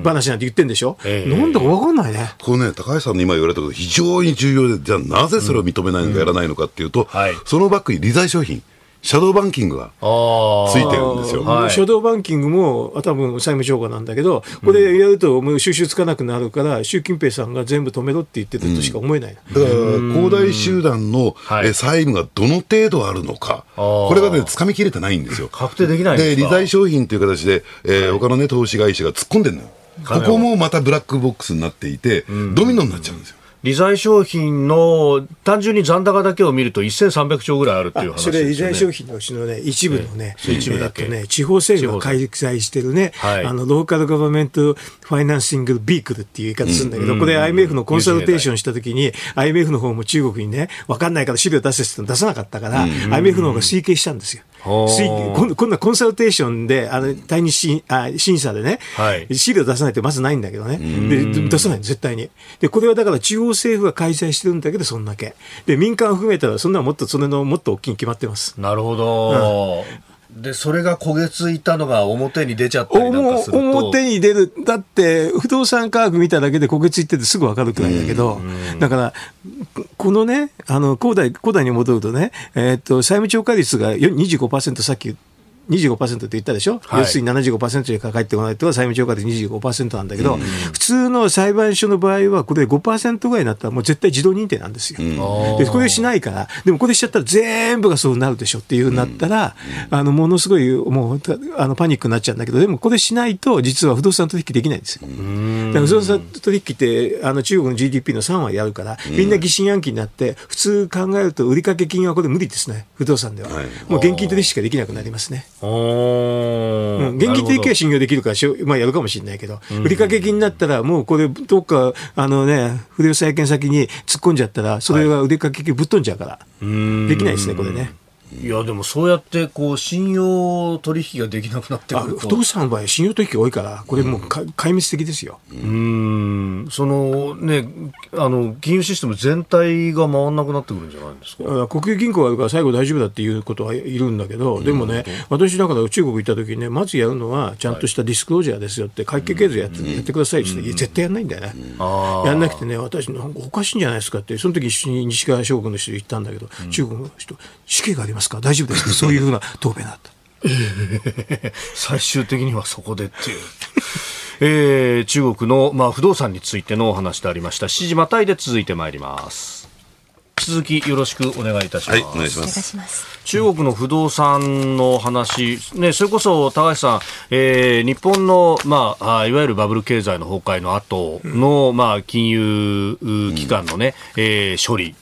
話なんて言ってんでしょ、うんえ。ー、なんだか分かんないね。これね、高橋さんの今言われたこと、非常に重要で、じゃあなぜそれを認めないのか、やらないのかっていうと、うん。はい、そのバックに利財商品。シャドーバンキングがついてるんですよ。シャドーバンキングも多分債務超過なんだけど、これやるともう収集つかなくなるから、習近平さんが全部止めろって言ってるとしか思えない、うん、だから、恒大集団の債務がどの程度あるのか、これがね、つかみきれてないんですよ。確定できないで、利財商品という形で、えー、他のね、投資会社が突っ込んでるのよ。ここもまたブラックボックスになっていて、ドミノになっちゃうんですよ。理財商品の単純に残高だけを見ると1300兆ぐらいあるっていう話、ね、それ理財商品のうちのね一部のね、えー、一部だけ、ね、地方政府が介在してるね、はい、あの Local Government Financing Vehicle っていう言い方するんだけど、うん、これ IMF のコンサルテーションしたときに、IMF の方も中国にね、わかんないから資料出せって出さなかったから、うん、IMF の方が推計したんですよ。こんなコンサルテーションで、あの、対日しあ審査でね、はい、資料出さないってまずないんだけどね。で、出さない絶対に。で、これはだから中央政府が介在してるんだけど、そんだけ。で、民間を含めたら、そんなもっと、それのもっと大きいに決まってます。なるほど。うんで、それが焦げついたのが表に出ちゃったりなんかすると表に出る。だって、不動産価格見ただけで焦げついててすぐわかるくらいだけど、だから、このね、あの、古代、古代に戻るとね、えー、っと、債務超過率が25%さっき25%って言ったでしょ、はい、要するに75%にかかってこないと債務超過で25%なんだけど、うん、普通の裁判所の場合は、これ5%ぐらいになったら、もう絶対自動認定なんですよ。うん、でこれしないから、でもこれしちゃったら全部がそうなるでしょっていうなったら、うん、あのものすごいもうあのパニックになっちゃうんだけど、でもこれしないと、実は不動産取引できないんですよ。だから不動産取引ってあの中国の GDP の3割あるから、みんな疑心暗鬼になって、普通考えると売掛金はこれ無理ですね、不動産では。はい、もう現金取引しかできなくなりますね。うん、現金的には信用できるからまあ、やるかもしれないけど、売掛金になったら、もうこれ、どっか、あのね、不良債権先に突っ込んじゃったら、それは売掛金ぶっ飛んじゃうから、できないですね、これね。いやでもそうやってこう信用取引ができなくなってくると。不動産の場合信用取引多いからこれもう壊滅的ですよ。うん。そのねあの金融システム全体が回らなくなってくるんじゃないですか？国有銀行があるから最後大丈夫だっていうことはいるんだけどでもね私だから中国行った時にねまずやるのはちゃんとしたディスクロージャーですよって会計経済やって,、やってくださいって絶対やんないんだよね。やんなくてね私おかしいんじゃないですかってその時西側諸国の人言ったんだけど、中国の人死刑がありますか？大丈夫ですか そういうふうな答弁だった。最終的にはそこでっていう。えー、中国の、まあ、不動産についてのお話でありました。7時またいで続いてまいります。続きよろしくお願いいたします。はい、お願いします。中国の不動産の話、ね、それこそ高橋さん、えー、日本の、まあ、いわゆるバブル経済の崩壊の後の、うん、まあ、金融機関のね、うん、えー、処理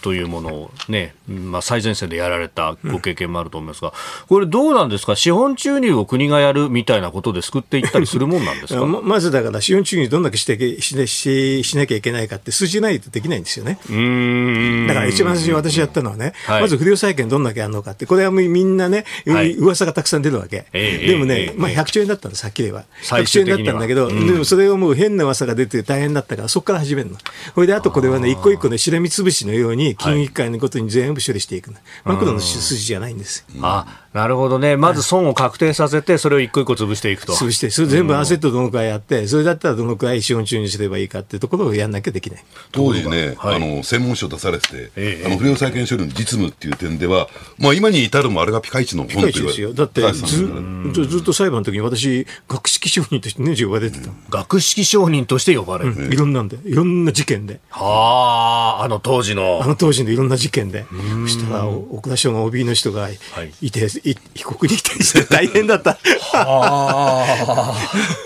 というものをね、まあ、最前線でやられたご経験もあると思いますが、これどうなんですか？資本注入を国がやるみたいなことで救っていったりするもんなんですか？まずだから資本注入どんだけしてしししなきゃいけないかって数字ないとできないんですよね。うんだから一番最初に私やったのはね、はい、まず不良債権どんだけあるのかって、これはみんなね、はい、噂がたくさん出るわけ。でもね、まあ100兆円だったんです、さっきでは。100兆円だったんだけど、でもそれをもう変な噂が出て大変だったから、そこから始めるの。それであとこれはね、一個一個ね、しらみつぶしのように、金融機関のことに全部処理していく。マクロの筋じゃないんです。あなるほどね。まず損を確定させて、それを一個一個潰していくと。潰して、それ全部アセットどのくらいやって、それだったらどのくらい資本注入すればいいかっていうところをやんなきゃできない。当時ね、はい、あの、専門書出されてて、ええ、あの、不良債権処理の実務っていう点では、まあ今に至るもあれがピカイチの本というですよ。だってず、ずっと裁判の時に私、学識証人として年中呼ばれてた。学識証人として呼ばれる、うん、いろんなんで、いろんな事件で。はあ、あの当時の。あの当時のいろんな事件で。そしたら、奥田省の OB の人がいて、はい、被告に対して大変だった。は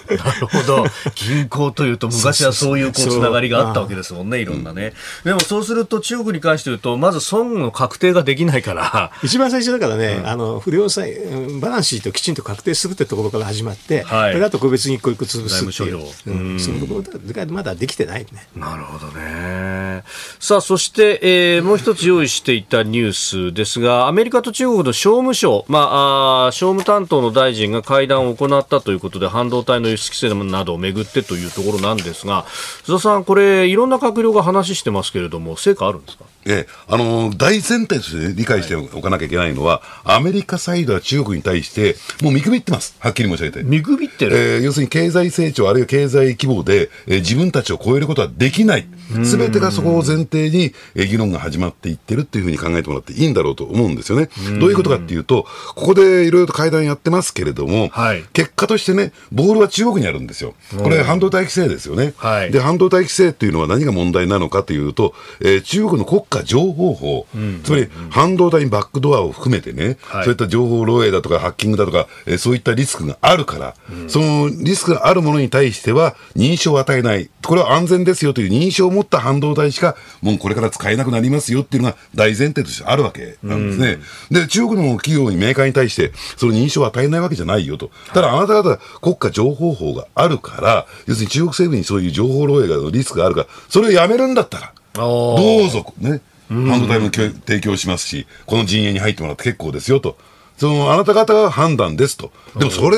あ、なるほど。銀行というと昔はそういうこうつながりがあったわけですもんね、いろんなね。でもそうすると中国に関して言うと、まず損の確定ができないから。一番最初だからね、うん、あの、不良債、バランスシートきちんと確定するってところから始まって、はい、それあと個別に一個一個潰すっていう。うん、そのところがまだできてないね。なるほどね。さあ、そして、えー、もう一つ用意していたニュースですが、アメリカと中国の商務省、まあ、あ商務担当の大臣が会談を行ったということで、半導体の輸出規制などをめぐってというところなんですが、須田さん、これ、いろんな閣僚が話してますけれども、成果あるんですか？ええ、あの大前提として理解しておかなきゃいけないのは、はい、アメリカサイドは中国に対して、もう見くびってます、はっきり申し上げて。見くびってる、えー、要するに経済成長、あるいは経済規模で、えー、自分たちを超えることはできない、すべてがそこを前提に、えー、議論が始まっていってるっていうふうに考えてもらっていいんだろうと思うんですよね。どういうことかっていうと、ここでいろいろと会談やってますけれども、はい、結果としてね、ボールは中国にあるんですよ。これ、半導体規制ですよね。はい、で、半導体規制っていうのは何が問題なのかというと、えー、中国の国家情報法。法、つまり半導体にバックドアを含めてね、はい、そういった情報漏洩だとかハッキングだとか、えー、そういったリスクがあるから、うん、そのリスクがあるものに対しては認証を与えない、これは安全ですよという認証を持った半導体しか、もうこれから使えなくなりますよっていうのが大前提としてあるわけなんですね。うん、で、中国の企業にメーカーに対して、その認証を与えないわけじゃないよと。ただ、あなた方国家情報法があるから、要するに中国政府にそういう情報漏洩がリスクがあるから、それをやめるんだったら、どうぞ、ね、半導体も提供しますし、この陣営に入ってもらって結構ですよと。そのあなた方が判断ですと。でもそれ、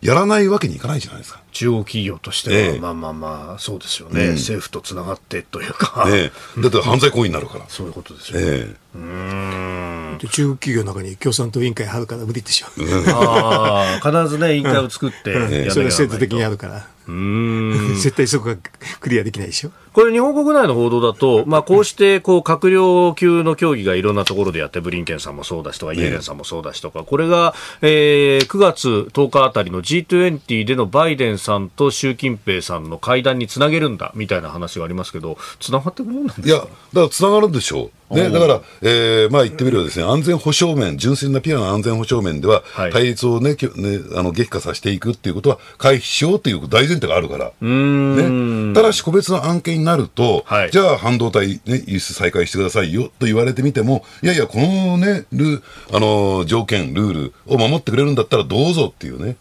やらないわけにいかないじゃないですか。中央企業としては、ええ、まあまあまあ、そうですよね、うん、政府とつながってというか、ね、だって犯罪行為になるから、そういうことですよね。ええ、うんで中国企業の中に共産党委員会あるから無理でしょ。あ必ずね、委員会を作って、うんうん、それは制度的にあるから。うん 絶対そこがクリアできないでしょ。これ、日本国内の報道だと、まあ、こうしてこう閣僚級の協議がいろんなところでやって、ブリンケンさんもそうだしとか、イエレンさんもそうだしとか、これが、えー、9月10日あたりの G20 でのバイデンさんと習近平さんの会談につなげるんだみたいな話がありますけど、つながってくるんですか？いや、だからつながるんでしょう。ね、だから、えー、まあ言ってみればですね、安全保障面、純粋なピュアな安全保障面では、はい、対立をね、ね、あの、激化させていくっていうことは回避しようという大前提があるから。ね。ただし個別の案件になると、はい、じゃあ半導体ね、輸出再開してくださいよと言われてみても、いやいや、このね、ルあの、条件、ルールを守ってくれるんだったらどうぞっていうね。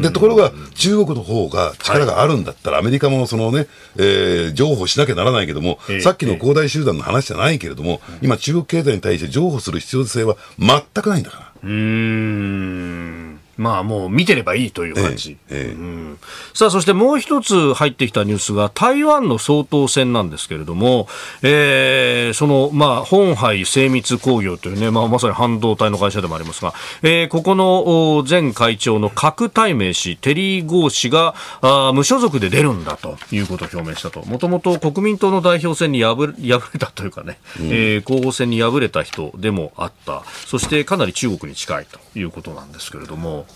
で、ところが、中国の方が力があるんだったら、はい、アメリカもそのね、えー、譲歩しなきゃならないけども、えー、さっきの恒大集団の話じゃないけれども、今、中国経済に対して譲歩する必要性は全くないんだから。うんまあもう見てればいいという感じ、えええうん、さあそしてもう一つ入ってきたニュースが台湾の総統選なんですけれども、えー、そのまあ本杯精密工業というね、まあ、まさに半導体の会社でもありますが、えー、ここの前会長の郭台銘氏テリー・ゴー氏があ無所属で出るんだということを表明したと。もともと国民党の代表選に敗れ敗れたというかね、うん、えー、候補選に敗れた人でもあった。そしてかなり中国に近いということなんですけれども。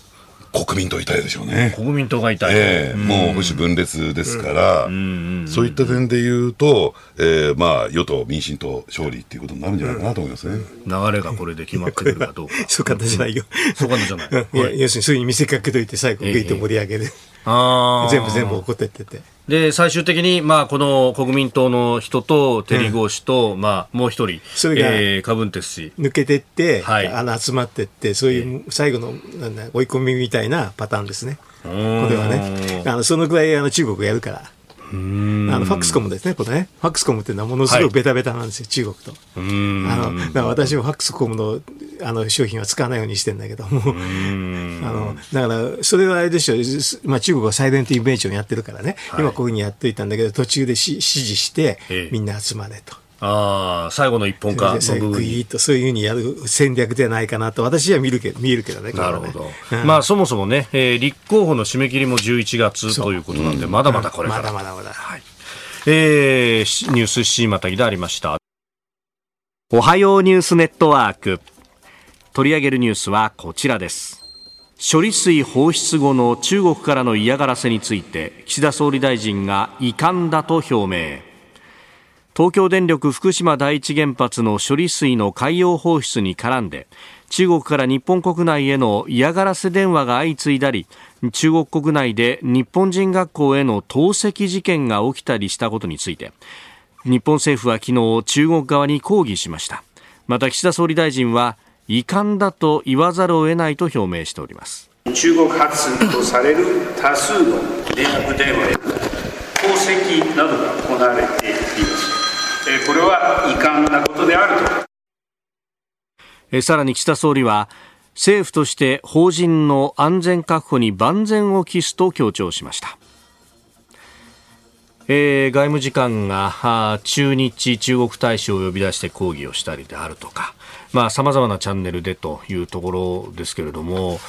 国民党痛いでしょうね。国民党が痛い。えー、もう保守分裂ですから、そういった点で言うと、えー、まあ、与党、民進党勝利っていうことになるんじゃないかなと思いますね。流れがこれで決まってくるかどうか。そう簡単じゃないよ。そう簡単じゃない。いや、要するに、そういうに見せかけといて、最後、グイッと盛り上げる。全部全部怒ってってて。で、最終的に、まあ、この国民党の人と、テリー・ゴー氏と、うん、まあ、もう一人、それが、えー、カブンテス氏。抜けてって、はい、あの、集まってって、そういう、最後の、なんだ、追い込みみたいなパターンですね。これはね。あの、そのぐらい、あの、中国がやるから。あのファックスコムですね、これね。ファックスコムっていうのはものすごくベタベタなんですよ、はい、中国と。あのだから私もファックスコムのあの商品は使わないようにしてんだけども、あのだからそれはあれでしょう、まあ、中国はサイレントインベンションやってるからね、はい、今こういうふうにやっといたんだけど、途中でし指示して、みんな集まれと。ああ、最後の一本化の部分に。とそういうふうにやる戦略ではないかなと、私は見るけ見えるけどね。なるほど。うん、まあ、そもそもね、えー、立候補の締め切りも11月ということなんで、まだまだこれから。まだまだまだ。はい。えー、ニュース C またぎでありました。おはようニュースネットワーク。取り上げるニュースはこちらです。処理水放出後の中国からの嫌がらせについて、岸田総理大臣が遺憾だと表明。東京電力福島第一原発の処理水の海洋放出に絡んで中国から日本国内への嫌がらせ電話が相次いだり中国国内で日本人学校への投石事件が起きたりしたことについて日本政府は昨日中国側に抗議しました。また岸田総理大臣は遺憾だと言わざるを得ないと表明しております。中国発とされる多数の連絡電話や投石などが行われています。これは遺憾なことであるとさらに岸田総理は政府として法人の安全確保に万全を期すと強調しました。えー、外務次官が中日中国大使を呼び出して抗議をしたりであるとかさ、まあ、様々なチャンネルでというところですけれども、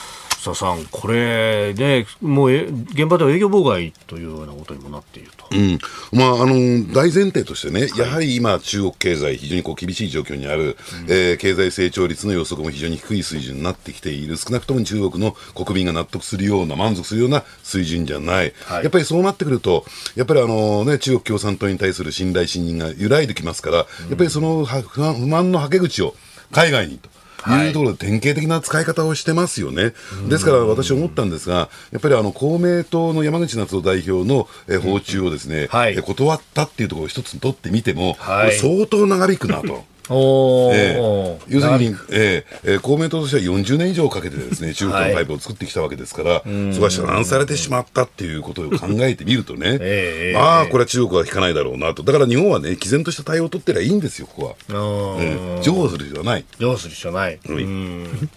田さん、これで、もう現場では営業妨害というようなことにもなっていると、うん。まあ、あの大前提としてね、やはり今、中国経済、非常にこう厳しい状況にある、うん、えー、経済成長率の予測も非常に低い水準になってきている、少なくとも中国の国民が納得するような、満足するような水準じゃない、はい、やっぱりそうなってくると、やっぱりあの、ね、中国共産党に対する信頼、信任が揺らいできますから、やっぱりその不満のはけ口を海外にと。いうところで典型的な使い方をしてますよね。ですから私思ったんですが、やっぱりあの公明党の山口夏夫代表の訪中をですね、はい、断ったっていうところを一つ取ってみても、はい、相当長引くなと。おえー、要するに、えー、公明党としては40年以上かけてですね 中国のパイプを作ってきたわけですから、はい、そこが遮断されてしまったっていうことを考えてみるとね、えー、まあ、これは中国は引かないだろうなと、だから日本はね、毅然とした対応を取ってりゃいいんですよ、ここは。えー、譲歩する必要はない。譲歩する必要ない。うん。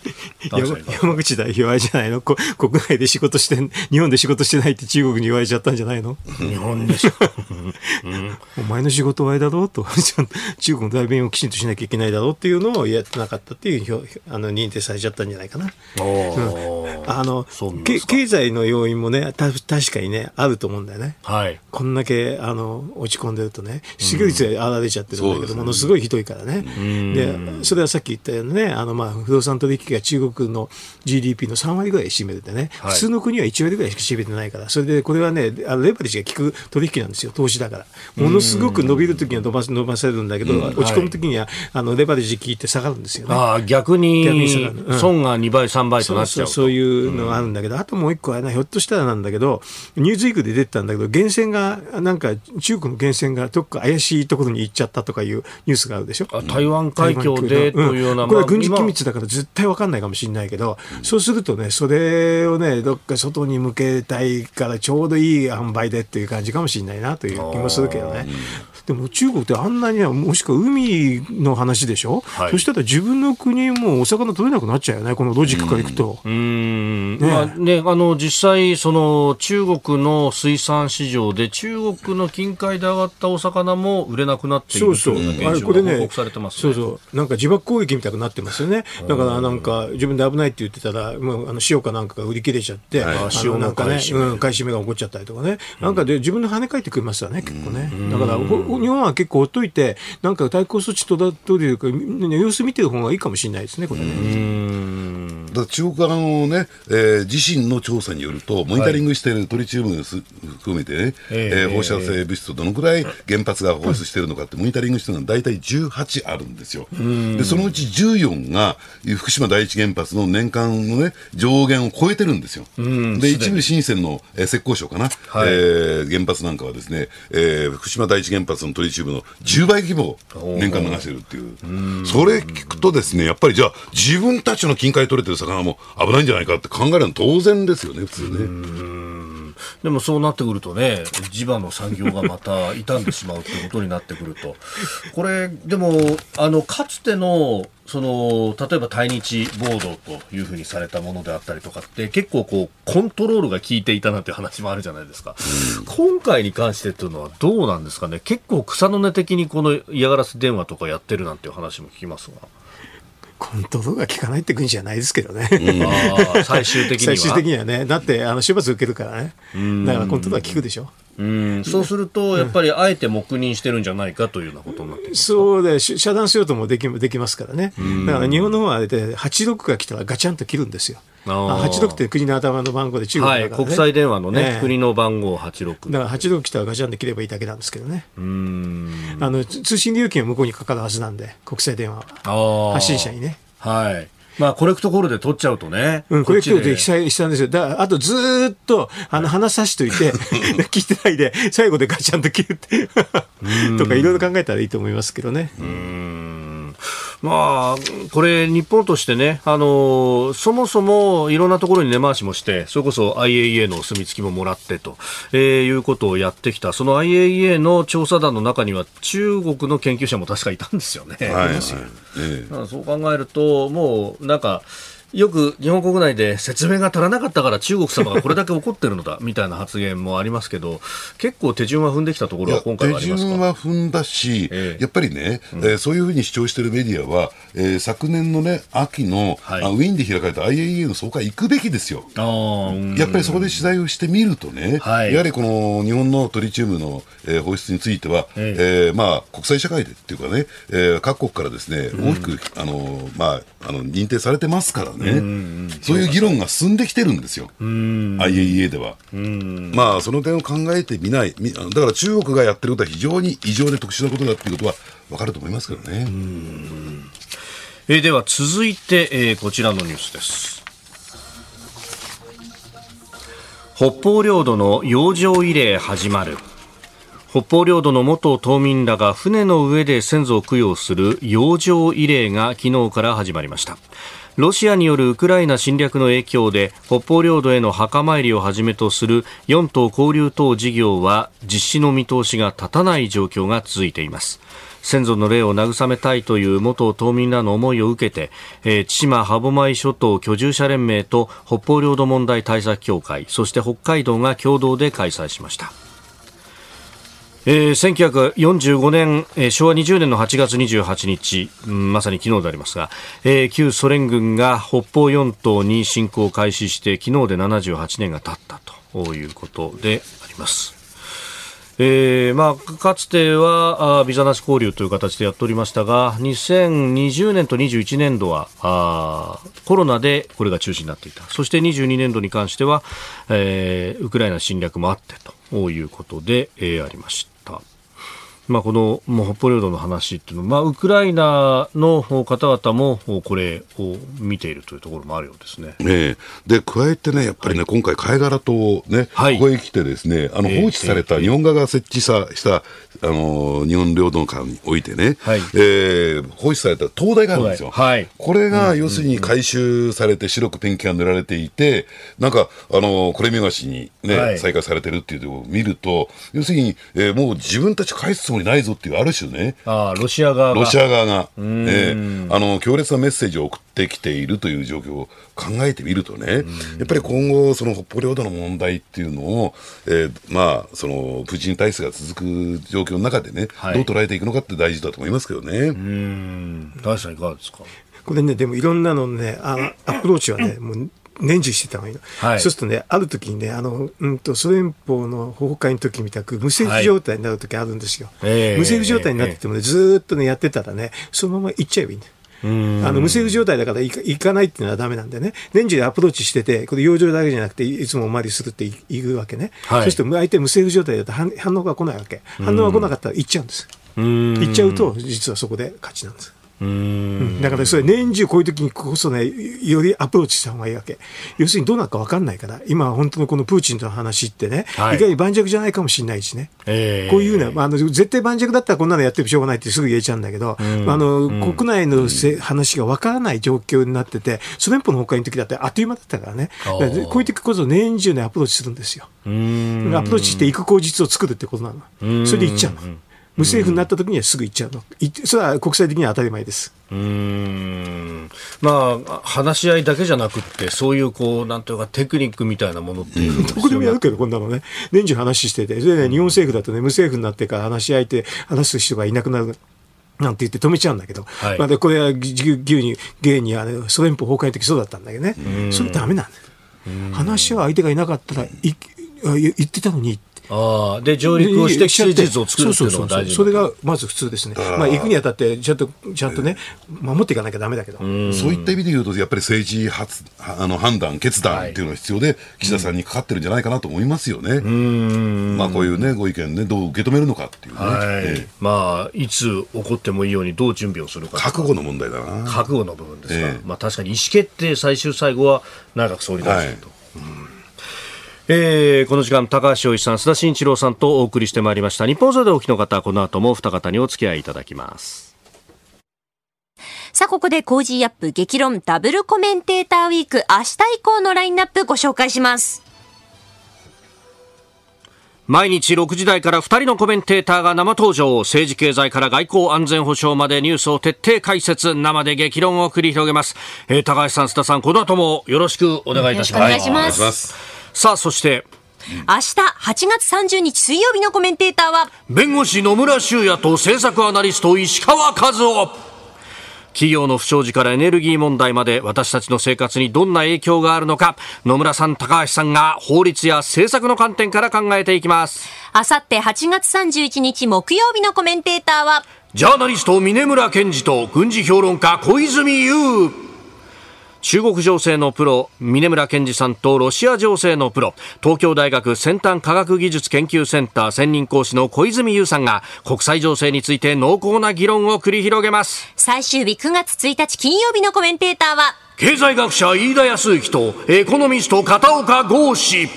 山口代表はじゃないの？国内で仕事して、日本で仕事してないって中国に言われちゃったんじゃないの？日本でしょ。うん、お前の仕事はあれだろうと、中国の代弁をきちんとしなきゃいけないだろうっていうのをやってなかったっていうあの認定されちゃったんじゃないかな。うん、あの経済の要因もねた確かにねあると思うんだよね。はい、こんだけあの落ち込んでるとね失業率が上がれちゃってるんだけど、うん、ものすごいひどいからね。でそれはさっき言ったようにねあの、まあ、不動産取引が中国の GDP の3割ぐらい占めててね、はい、普通の国は1割ぐらいしか占めてないからそれでこれはねあのレバレッジが効く取引なんですよ。投資だから。ものすごく伸びるときには伸ば伸ばせるんだけど、落ち込むときにはあのレバレッジ効いて下がるんですよね。あ逆に損が2倍、3倍となっちゃうそういうのがあるんだけど、あともう一個は、ね、ひょっとしたらなんだけど、ニューズウィークで出てたんだけど、源泉が、なんか中国の源泉がどっか怪しいところに行っちゃったとかいうニュースがあるでしょ。台湾海峡でというような、これは軍事機密だから絶対分かんないかもしれないけど、そうするとね、それをね、どっか外に向けたいからちょうどいい塩梅でっていう感じかもしれないなという気もするけどね。でも中国ってあんなにもしくは海の話でしょ、はい、そしたら自分の国もお魚取れなくなっちゃうよね、このロジックからいくと。うん、ねまあね、あの実際、その中国の水産市場で中国の近海で上がったお魚も売れなくなっているそうそう、あれこれね、そうそう、なんか自爆攻撃みたいになってますよね。だからなんか自分で危ないって言ってたら、もうあの塩かなんかが売り切れちゃって、はい、塩なんかね、うん、買い占めが起こっちゃったりとかね、なんかで自分で跳ね返ってくれますよね、結構ね。だから日本は結構ほっといて、なんか対抗措置とだというか、様子見てる方がいいかもしれないですね、これね。だ中国側のね、えー、自身の調査によると、モニタリングしているトリチウム含めてね、えー、放射性物質をどのくらい原発が放出しているのかって、モニタリングしてるのは大体18あるんですよ。で、そのうち14が、福島第一原発の年間のね、上限を超えてるんですよ。で、一部深センの、えー、浙江省かな、はい、えー、原発なんかはですね、えー、福島第一原発のトリチウムの10倍規模年間流してるっていう。それ聞くとですね、やっぱりじゃあ、自分たちの近海取れてる魚も危ないんじゃないかって考えるのは当然ですよね、普通ね。でもそうなってくるとね、地場の産業がまた傷んでしまうってことになってくると、これ、でも、あの、かつての、その、例えば対日ボードというふうにされたものであったりとかって、結構こう、コントロールが効いていたなんて話もあるじゃないですか。今回に関してっていうのはどうなんですかね？結構草の根的にこの嫌がらせ電話とかやってるなんていう話も聞きますが。コントロールが効かないって国じゃないですけどね、うん、最終的には。最終的にはね、だってあの処罰受けるからね、だからコントロールは効くでしょ。うん。そうすると、やっぱりあえて黙認してるんじゃないかというようなことになってそうで、遮断しようともできできますからね、だから日本の方はで86が来たらガチャンと切るんですよ。86って国の頭の番号で中国だから、ね、はい、国際電話のね、えー、国の番号86だから86来たらガチャンで切ればいいだけなんですけどね。うん。あの通信料金は向こうにかかるはずなんで国際電話。は発信者にね。はい。まあ、コレクトコールで取っちゃうとね。うん、コレクトコールで悲惨ですよ。だあとずっと、あの、話さしといて、聞いてないで、最後でガチャンと切るって。とか、いろいろ考えたらいいと思いますけどね。うんまあ、これ、日本としてね、あのそもそもいろんなところに根回しもして、それこそ IAEA のお墨付きももらってと、えー、いうことをやってきた、その IAEA の調査団の中には、中国の研究者も確かいたんですよね。はい、はい、そう考えると、もうなんか、よく日本国内で説明が足らなかったから中国様がこれだけ怒ってるのだ みたいな発言もありますけど結構手順は踏んできたところは今回はありますか？手順は踏んだし、えー、やっぱりね、うん、えー、そういうふうに主張しているメディアは、えー、昨年の、ね、秋の、はい、あウィーンで開かれた IAEA の総会行くべきですよ。やっぱりそこで取材をしてみるとね、はい、やはりこの日本のトリチウムの、えー、放出については、えー、えー、まあ、国際社会でっていうかね、えー、各国からですね、大きく、あのまあ、あの認定されてますからね。うんそういう議論が進んできてるんですよ、IAEA では。まあ、その点を考えてみない、だから中国がやってることは非常に異常で特殊なことだっていうことは分かると思いますけどね。えー、では続いて、えー、こちらのニュースです。北方領土の洋上慰霊始まる。北方領土の元島民らが船の上で先祖を供養する洋上慰霊が昨日から始まりました。ロシアによるウクライナ侵略の影響で北方領土への墓参りをはじめとする4島交流等事業は実施の見通しが立たない状況が続いています。先祖の霊を慰めたいという元島民らの思いを受けて、えー、千島歯舞諸島居住者連盟と北方領土問題対策協会そして北海道が共同で開催しました。えー、1945年、えー、昭和20年の8月28日、うん、まさに昨日でありますが、えー、旧ソ連軍が北方四島に侵攻を開始して昨日で78年が経ったということであります。えーまあ、かつてはビザなし交流という形でやっておりましたが2020年と21年度はあコロナでこれが中止になっていたそして22年度に関しては、えー、ウクライナ侵略もあってということで、えー、ありました。まあ、この北方領土の話っていうのは、まあ、ウクライナの方々もこれを見ているというところもあるようですね。ねで加えてね、やっぱりね、はい、今回、貝殻島ね、はい、ここへ来てですね、あの放置された、日本側が設置さしたあの日本領土間においてね、はい、えー、放出された灯台があるんですよ。はい、これが要するに回収されて白くペンキが塗られていて、なんか、あのこれ見がしにね、はい、再開されてるっていうのを見ると、要するに、えー、もう自分たち返すつもりないぞっていう、ある種ね、あロシア側が。ロシア側が、えー、あの強烈なメッセージを送ってきているという状況を考えてみるとね、やっぱり今後、その北方領土の問題っていうのを、えー、まあ、そのプーチン体制が続く状況の中でね、はい、どう捉えていくのかって大事だと思いますけどね。うん、大さんいかがですか？これね、でもいろんなのね、あアプローチはね、もう年中してた方がいいの、はい、そうするとね、ある時にね、あのうんとソ連邦の崩壊の時みたく、無政府状態になる時あるんですよ。はい、無政府状態になっててもね、ずっとね、やってたらね、そのまま行っちゃえばいいんだよ。あの無政府状態だから行かないっていうのはだめなんでね、年中でアプローチしてて、これ、養生だけじゃなくて、いつもお参りするって言うわけね、はい、そうすると相手無政府状態だと反応が来ないわけ、反応が来なかったら行っちゃうんです。行っちゃうと、実はそこで勝ちなんです。だからそれ年中こういう時にこそね、よりアプローチした方がいいわけ。要するにどうなるか分かんないから、今本当のこのプーチンとの話ってね、はい、意外に盤石じゃないかもしれないしね。えー、こういうね、まあ、あの絶対盤石だったらこんなのやってもしょうがないってすぐ言えちゃうんだけど、あの、国内のせ話が分からない状況になってて、ソ連邦の崩壊の時だってあっという間だったからね。からこういう時こそ年中ね、アプローチするんですよ。アプローチしていく口実を作るってことなの。それでいっちゃうの。無政府になった時にはすぐ行っちゃうの、それは国際的には当たり前です。うん。まあ、話し合いだけじゃなくて、そういうこうなんというかテクニックみたいなものっていうどこでもやるけど、こんなのね、年中話してて、それで、ね、日本政府だとね、無政府になってから話し合いて、話す人がいなくなる。なんて言って止めちゃうんだけど、はい、まあ、でこれは牛に、芸にあのソ連邦崩壊の時そうだったんだけどね、それダメなんだよ。話は相手がいなかったらい言ってたのにあで上陸をして基地を作るっていうのが大事それがまず普通ですね、まあ、行くにあたってちゃんとちゃんとね、守っていかなきゃだめだけど、そういった意味で言うと、やっぱり政治発あの判断、決断っていうのが必要で、岸田さんにかかってるんじゃないかなと思いますよね、まあ、こういうね、ご意見ね、どう受け止めるのかっていうね、はい。ええ、まあ、いつ起こってもいいように、どう準備をするか覚悟の問題だな。覚悟の部分ですか、えまあ、確かに意思決定、最終最後は内閣総理大臣と。はいえー、この時間高橋洋一さん須田慎一郎さんとお送りしてまいりました。ニッポン放送でお聞きの方この後も二方にお付き合いいただきます。さあ、ここで Cozy up 激論ダブルコメンテーターウィーク明日以降のラインナップご紹介します。毎日6時台から2人のコメンテーターが生登場。政治経済から外交安全保障までニュースを徹底解説生で激論を繰り広げます、えー、高橋さん須田さんこの後もよろしくお願いいたします。お願いしますさあそして。明日8月30日水曜日のコメンテーターは弁護士野村修也と政策アナリスト石川和夫。企業の不祥事からエネルギー問題まで私たちの生活にどんな影響があるのか野村さん高橋さんが法律や政策の観点から考えていきます。あさって8月31日木曜日のコメンテーターはジャーナリスト峰村健二と軍事評論家小泉悠中国情勢のプロ峰村健二さんとロシア情勢のプロ。東京大学先端科学技術研究センター専任講師の小泉優さんが国際情勢について濃厚な議論を繰り広げます。最終日9月1日金曜日のコメンテーターは経済学者飯田康之とエコノミスト片岡剛氏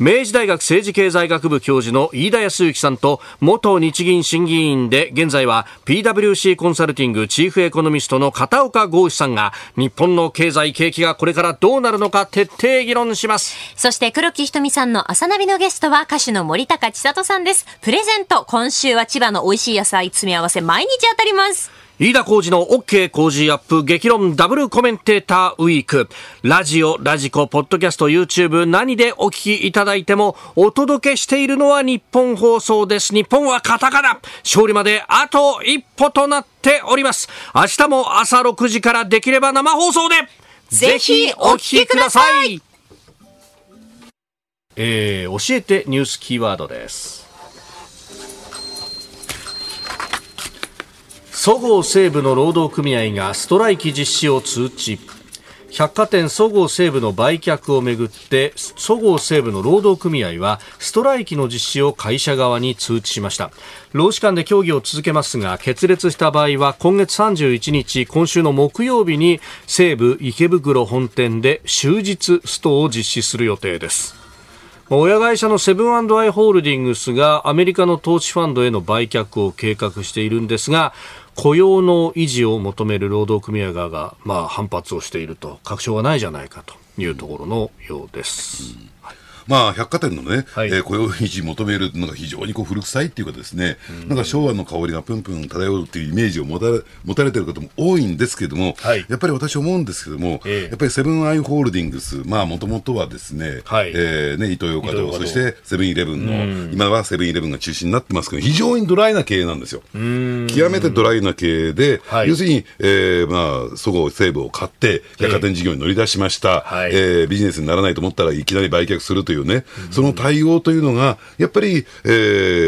明治大学政治経済学部教授の飯田康之さんと元日銀審議員で現在は PWC コンサルティングチーフエコノミストの片岡剛志さんが日本の経済景気がこれからどうなるのか徹底議論します。そして黒木ひとみさんの朝ナビのゲストは歌手の森高千里さんです。プレゼント今週は千葉の美味しい野菜詰め合わせ毎日当たります。飯田浩二の OK 工事アップ激論ダブルコメンテーターウィーク。ラジオ、ラジコ、ポッドキャスト、YouTube 何でお聞きいただいてもお届けしているのは日本放送です。日本はカタカナ。勝利まであと一歩となっております。明日も朝6時からできれば生放送でぜひお聞きください。えー、教えてニュースキーワードです。そごう・西武の労働組合がストライキ実施を通知。百貨店そごう・西武の売却をめぐってそごう・西武の労働組合はストライキの実施を会社側に通知しました。労使間で協議を続けますが決裂した場合は今月31日今週の木曜日に西武池袋本店で終日ストを実施する予定です。親会社のセブンアイ・ホールディングスがアメリカの投資ファンドへの売却を計画しているんですが雇用の維持を求める労働組合側が、まあ、反発をしていると確証がないじゃないかというところのようです。うんまあ、百貨店のね、はい、えー、雇用維持求めるのが非常にこう古臭いっていうかですね、うん、なんか昭和の香りがぷんぷん漂うっていうイメージを持たれ持たれてる方も多いんですけれども、はい、やっぱり私思うんですけども、えー、やっぱりセブンアイ・ホールディングス、まあ、もともとはですね、はい、えー、ね、イトーヨーカドー、そしてセブンイレブンの、うん、今はセブンイレブンが中心になってますけど、非常にドライな経営なんですよ。極めてドライな経営で、はい、要するに、えー、まあ、そごう・西武を買って、百貨店事業に乗り出しました、えー、えー、ビジネスにならないと思ったらいきなり売却するというね、その対応というのが、やっぱり、え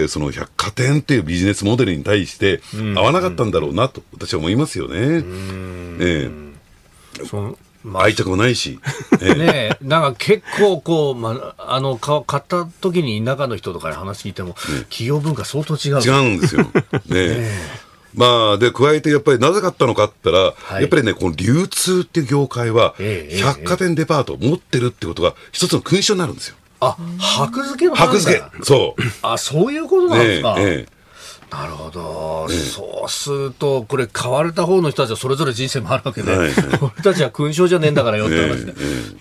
ー、その百貨店っていうビジネスモデルに対して合わなかったんだろうなと、私は思いますよね。えーそまあ、愛着もないし。えねなんか結構こう、まあ、あの、買った時に中の人とかに話聞いても、ね、企業文化相当違う。違うんですよ。ね まあ、で、加えてやっぱりなぜかったのかって言ったら、はい、やっぱりね、この流通っていう業界は、百貨店デパートを持ってるってことが一つの勲章になるんですよ。あ、箔付けも箔付け。そう。あ、そういうことなんですか。ええなるほど、そうすると、これ、買われた方の人たちはそれぞれ人生もあるわけで、はい、俺たちは勲章じゃねえんだからよって話で、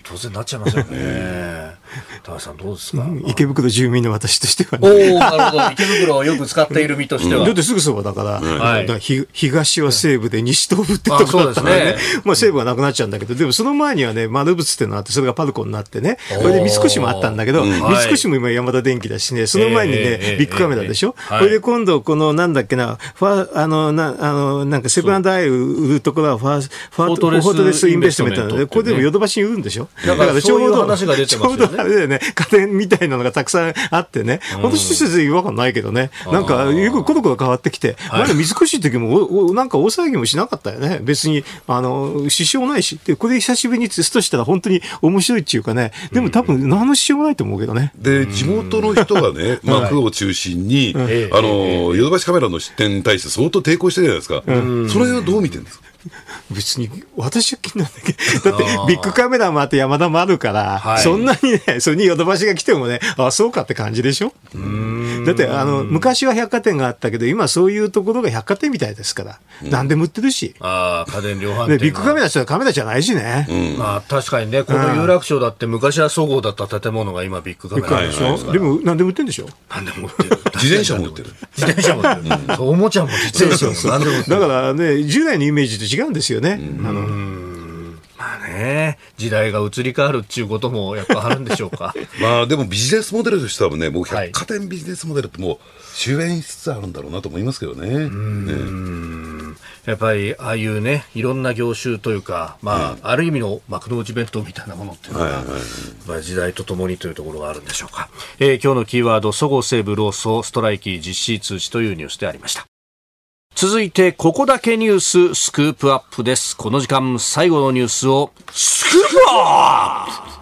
当然なっちゃいますよね。田さん、どうですか、池袋住民の私としてはね。おなるほど、池袋をよく使っている身としては。だってすぐそばだから、はい、東は西部で西東部ってとこだったらね、ね。まあ西部はなくなっちゃうんだけど、でもその前にはね、丸物っていうのがあって、それがパルコになってね、これで三越もあったんだけど、三越も今、山田電機だしね、その前にね、ビッグカメラでしょ、これで今度、このなんだっけな、ファあのなあのなんかセブンアイ売るところはファファートレスインベストメントなので、これでもヨドバシに売るんでしょ？だからちょうど話が出てますよね。ね、家電みたいなのがたくさんあってね、本当施設で違和感ないけどね、なんかよくコロコロ変わってきて、まだ水越しい時もおおなんか大騒ぎもしなかったよね。別にあの支障ないし、でこれ久しぶりにテストしたら本当に面白いっていうかね、でも多分何の支障もないと思うけどね。で地元の人がね、まあ区を中心に、あのヨドバシカメラの出店に対して相当抵抗してるじゃないですか。その辺はどう見てるんですか？別に私は気になるんだけど、だってビッグカメラもあって山田もあるから、はい、そんなにね、それにヨドバシが来てもね、あそうかって感じでしょ？だってあの、昔は百貨店があったけど、今そういうところが百貨店みたいですから、何でも売ってるし。ああ、家電量販店。ビッグカメラってカメラじゃないしね。うん、まあ確かにね、この有楽町だって昔はそごうだった建物が今ビッグカメラでしょ？でも何でも売ってるんでしょ？何でも売ってる。自転車も売ってる。自転車も売ってる。おもちゃも自転車も何でも売ってる。だからね、従来のイメージと違うんですよね。あのまあね、時代が移り変わるっていうこともやっぱあるんでしょうか。まあでもビジネスモデルとしてはね、もう百貨店ビジネスモデルってもう終焉しつつあるんだろうなと思いますけどね。ねやっぱりああいうね、いろんな業種というか、まあ、ある意味の幕の内弁当みたいなものっていうのが、はいまあ、時代とともにというところがあるんでしょうか。えー、今日のキーワード、そごう・西武・労組ストライキ実施通知というニュースでありました。続いて、ここだけニューススクープアップです。この時間、最後のニュースを、スクープアッ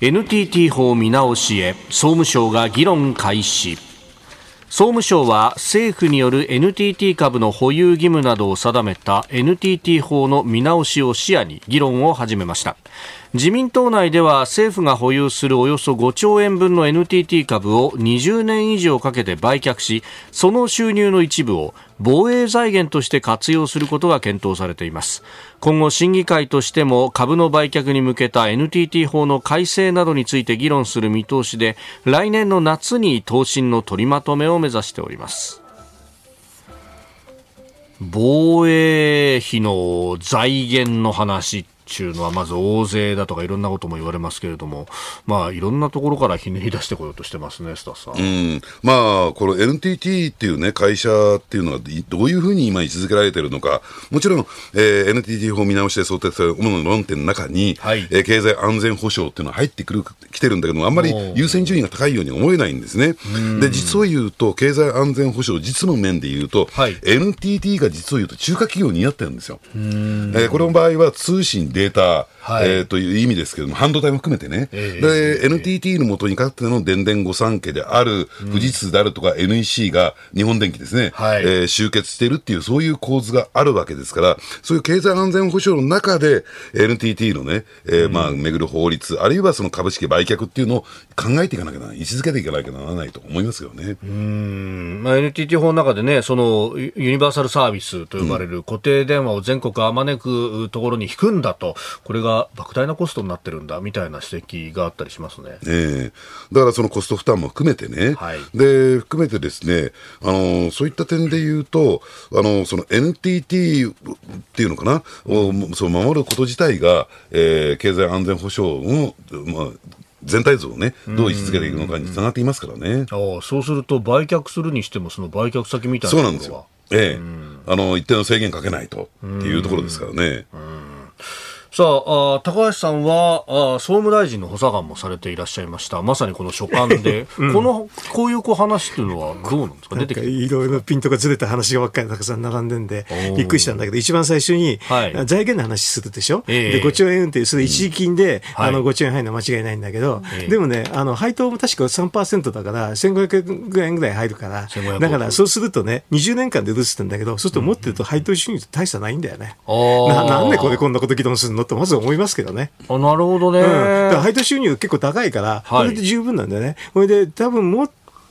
プ !NTT 法見直しへ、総務省が議論開始。総務省は政府による NTT 株の保有義務などを定めた NTT 法の見直しを視野に議論を始めました自民党内では政府が保有するおよそ5兆円分の NTT 株を20年以上かけて売却しその収入の一部を防衛財源として活用することが検討されています。今後審議会としても株の売却に向けた NTT 法の改正などについて議論する見通しで来年の夏に答申の取りまとめを目指しております。防衛費の財源の話。ちゅうのはまず大勢だとかいろんなことも言われますけれども、まあ、いろんなところからひねり出してこようとしてますね、スタッさん。うん、まあ、この NTT っていうね、会社っていうのはどういうふうに今位置づけられているのか、もちろん、えー、NTT 法見直しで想定される主な論点の中に、はい、えー、経済安全保障っていうのは入ってくる、来てるんだけども、あんまり優先順位が高いように思えないんですね。で、実を言うと、経済安全保障、実の面で言うと、はい、NTT が実を言うと中華企業になってるんですよ。えー、この場合は通信、データ、はい、えー、という意味ですけれども、半導体も含めてね、えー、で、NTT のもとにかつての電電御三家である、富士通であるとか NEC が日本電機ですね、はい、えー、集結しているっていう、そういう構図があるわけですから、そういう経済安全保障の中で、NTT のね、えー、まあ、巡る法律、あるいはその株式売却っていうのを考えていかなきゃな位置づけていかなきゃならないと思いますよね。うん、まあ、NTT 法の中でね、そのユニバーサルサービスと呼ばれる固定電話を全国あまねくところに引くんだと、これが莫大なコストになってるんだみたいな指摘があったりしますね。えー、だからそのコスト負担も含めてね、はい、で含めてですね、あのそういった点で言うと、あのその NTT っていうのかな、をその守ること自体が、えー、経済安全保障の、まあ、全体像をね、どう位置づけていくのかにつながっていますからね。あそうすると、売却するにしても、その売却先みたいなそうなんですよ。ええ、あの一定の制限かけないとっていうところですからね。さああ高橋さんはあ総務大臣の補佐官もされていらっしゃいました。まさにこの所管で、うん、このこういうこう話っていうのはどうなんですか？出てきて。いろいろピントがずれた話がばっかりたくさん並んでんでびっくりしたんだけど一番最初に、はい、財源の話するでしょ、えー、で5兆円ってそれ一時金で、うん、あの5兆円入るのは間違いないんだけど、はい、でもねあの配当も確か3%だから1500円ぐらい入るからだからそうするとね20年間で移すんだけどそうすると持ってると配当収入って大差ないんだよね、うん、ななんでこれこんなこと議論するの？ってまず思いますけどね。あなるほどね。うん、だから配当収入結構高いから、これで十分なんだよね。これで多分もっ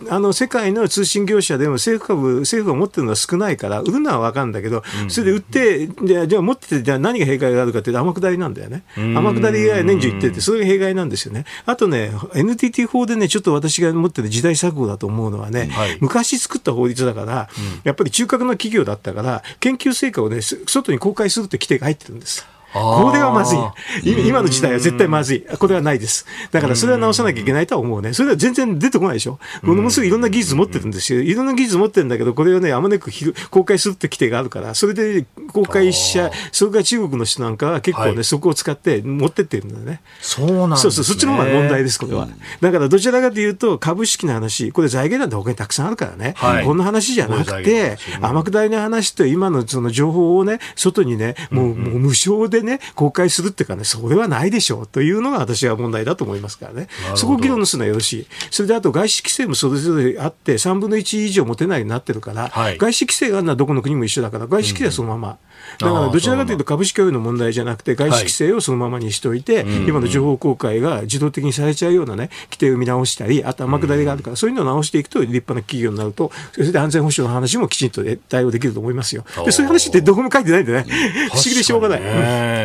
あの世界の通信業者でも政府株、政府が持ってるのは少ないから、売るのは分かるんだけど、それで売って、じゃじゃあ持ってて、じゃあ何が弊害があるかっていうと、天下りなんだよね。天下りが年中言ってて、それが弊害なんですよね。あとね、NTT 法でね、ちょっと私が持ってる時代錯誤だと思うのはね、はい、昔作った法律だから、やっぱり中核の企業だったから、研究成果をね、外に公開するって規定が入ってるんです。これはまずい。今の時代は絶対まずい。これはないです。だからそれは直さなきゃいけないとは思うね。それは全然出てこないでしょ。ものすごいいろんな技術持ってるんですよ。いろんな技術持ってるんだけど、これをね、あまねく公開するって規定があるから、それで公開しちゃ、それから中国の人なんかは結構ね、そこを使って持ってってるんだよね。そうなんですそうそう、そっちの方が問題です、これは。だからどちらかというと、株式の話、これ財源なんて他にたくさんあるからね。こんな話じゃなくて、天下りの話と今のその情報をね、外にね、もうもう無償でね、公開するっていうかね、それはないでしょうというのが私は問題だと思いますからね。そこを議論するのはよろしい。それであと外資規制もそれぞれあって、3分の1以上持てないようになってるから、はい、外資規制があるのはどこの国も一緒だから、外資規制はそのまま。だからどちらかというと株式共有の問題じゃなくて、外資規制をそのままにしておいて、今の情報公開が自動的にされちゃうようなね、規定を見直したり、あと天下りがあるから、そういうのを直していくと立派な企業になると、それで安全保障の話もきちんと対応できると思いますよ。でそういう話ってどこも書いてないんでね、不思議でしょうがない。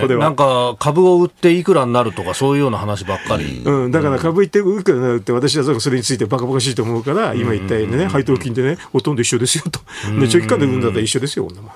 これは。なんか株を売っていくらになるとか、そういうような話ばっかり。うん、だから株売っていくらになるって、私はそれについてバカバカしいと思うから、今言ったようにね、配当金でね、ほとんど一緒ですよと。で長期間で売るんだったら一緒ですよ、こんなもん。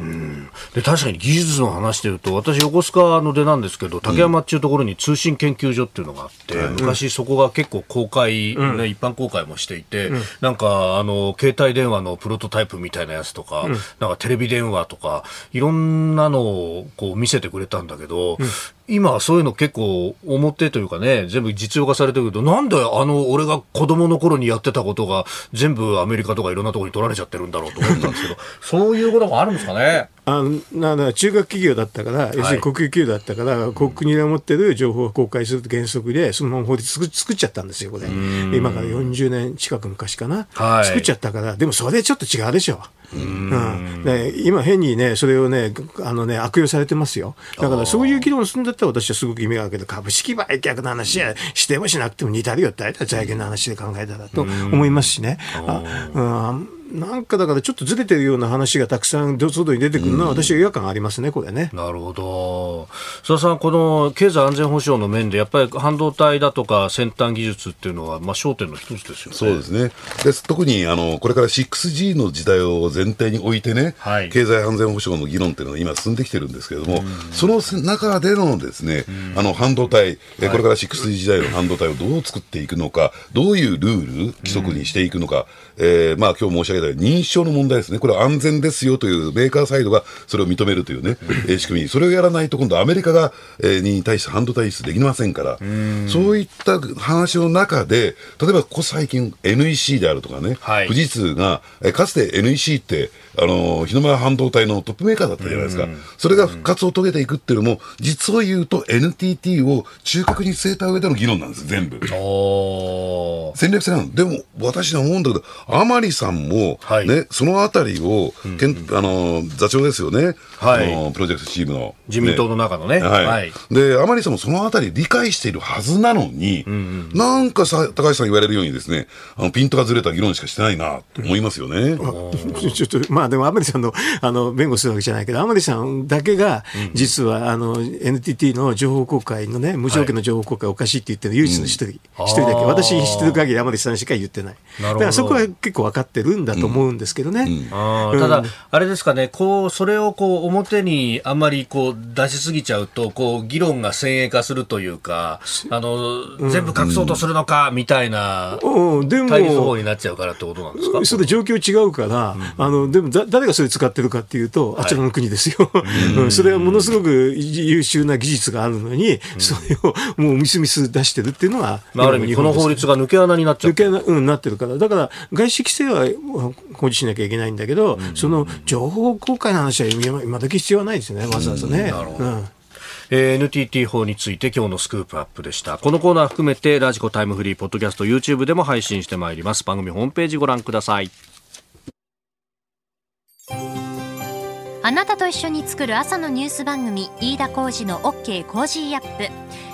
うん。で確かに技術の話でいうと私、横須賀の出なんですけど竹山っていうところに通信研究所っていうのがあって、うん、昔、そこが結構公開、うん、ね、一般公開もしていて、うん、なんかあの携帯電話のプロトタイプみたいなやつとか、なんかテレビ電話とかいろんなのをこう見せてくれたんだけど、今はそういうの結構表というかね、全部実用化されてくると、なんであの、俺が子供の頃にやってたことが全部アメリカとかいろんなところに取られちゃってるんだろうと思ったんですけど、そういうこともあるんですかね？あなだ中学企業だったから、要するに国有企業だったから、国が持ってる情報を公開する原則で、そのまま法律作作っちゃったんですよ、これ。今から40年近く昔かな、はい、作っちゃったから、でもそれちょっと違うでしょ。うん、ね、今、変にね、それをねあのね、悪用されてますよ。だからそういう議論するんだったら、私はすごく意味があるけど、株式売却の話やしてもしなくても似たるよって、大体財源の話で考えたらと思いますしね。あうんなんかだからちょっとずれてるような話がたくさん外に出てくるのは、私は違和感ありますね、これね。なるほど。須田さん、この経済安全保障の面で、やっぱり半導体だとか先端技術っていうのは、まあ、焦点の一つですよね。そうですね。で特にあのこれから 6G の時代を前提に置いてね、はい、経済安全保障の議論っていうのは今進んできてるんですけれども、その中でのですね、あの半導体、これから 6G 時代の半導体をどう作っていくのか、どういうルール、規則にしていくのか、えー、まあ今日申し上げ認証の問題ですね。これは安全ですよというメーカーサイドがそれを認めるというね、えー、仕組み。それをやらないと今度アメリカが、えー、に対して半導体輸出できませんから、そういった話の中で、例えばここ最近 NEC であるとかね、はい、富士通が、えー、かつて NEC ってあの日の丸半導体のトップメーカーだったじゃないですか、それが復活を遂げていくっていうのも、実を言うと NTT を中核に据えた上での議論なんです、全部。戦略性なの。でも、私は思うんだけど、甘利さんも、はい、ね、そのあたりを、けんあの座長ですよね、はい、あのプロジェクトチームの。自民党の中のね。はい。はい、で、甘利さんもそのあたり理解しているはずなのに、うんうん、なんかさ高橋さん言われるようにですね、あのピントがずれた議論しかしてないなと思いますよね。うん、ちょっと、まあでも甘利さんのあの弁護するわけじゃないけど、甘利さんだけが、実は、あの NTT の情報公開のね、無条件の情報公開おかしいって言ってる唯一の一人、一、人だけ、私知ってる限り甘利さんしか言ってない。だからそこは結構分かってるんだだと思うんですけどね。うん、ただ、あれですかね、こう、それをこう、表にあんまりこう、出しすぎちゃうと、こう、議論が先鋭化するというか、あの、全部隠そうとするのか、みたいな、うん、でも、対立法になっちゃうからってことなんですか？それ状況違うから、あの、でもだ、誰がそれ使ってるかっていうと、あちらの国ですよ。はい、それはものすごく優秀な技術があるのに、それをもうみすみす出してるっていうのは、まあ、ある意味、この法律が抜け穴になっちゃう。抜け穴、うん、なってるから。だから、外資規制は保持しなきゃいけないんだけど、その情報公開の話は今今時必要はないですよね、わざわざね。うん。えー、NTT 法について今日のスクープアップでした。このコーナー含めてラジコタイムフリーポッドキャスト YouTube でも配信してまいります。番組ホームページご覧ください。あなたと一緒に作る朝のニュース番組飯田浩司の OK Cozy up ニッポ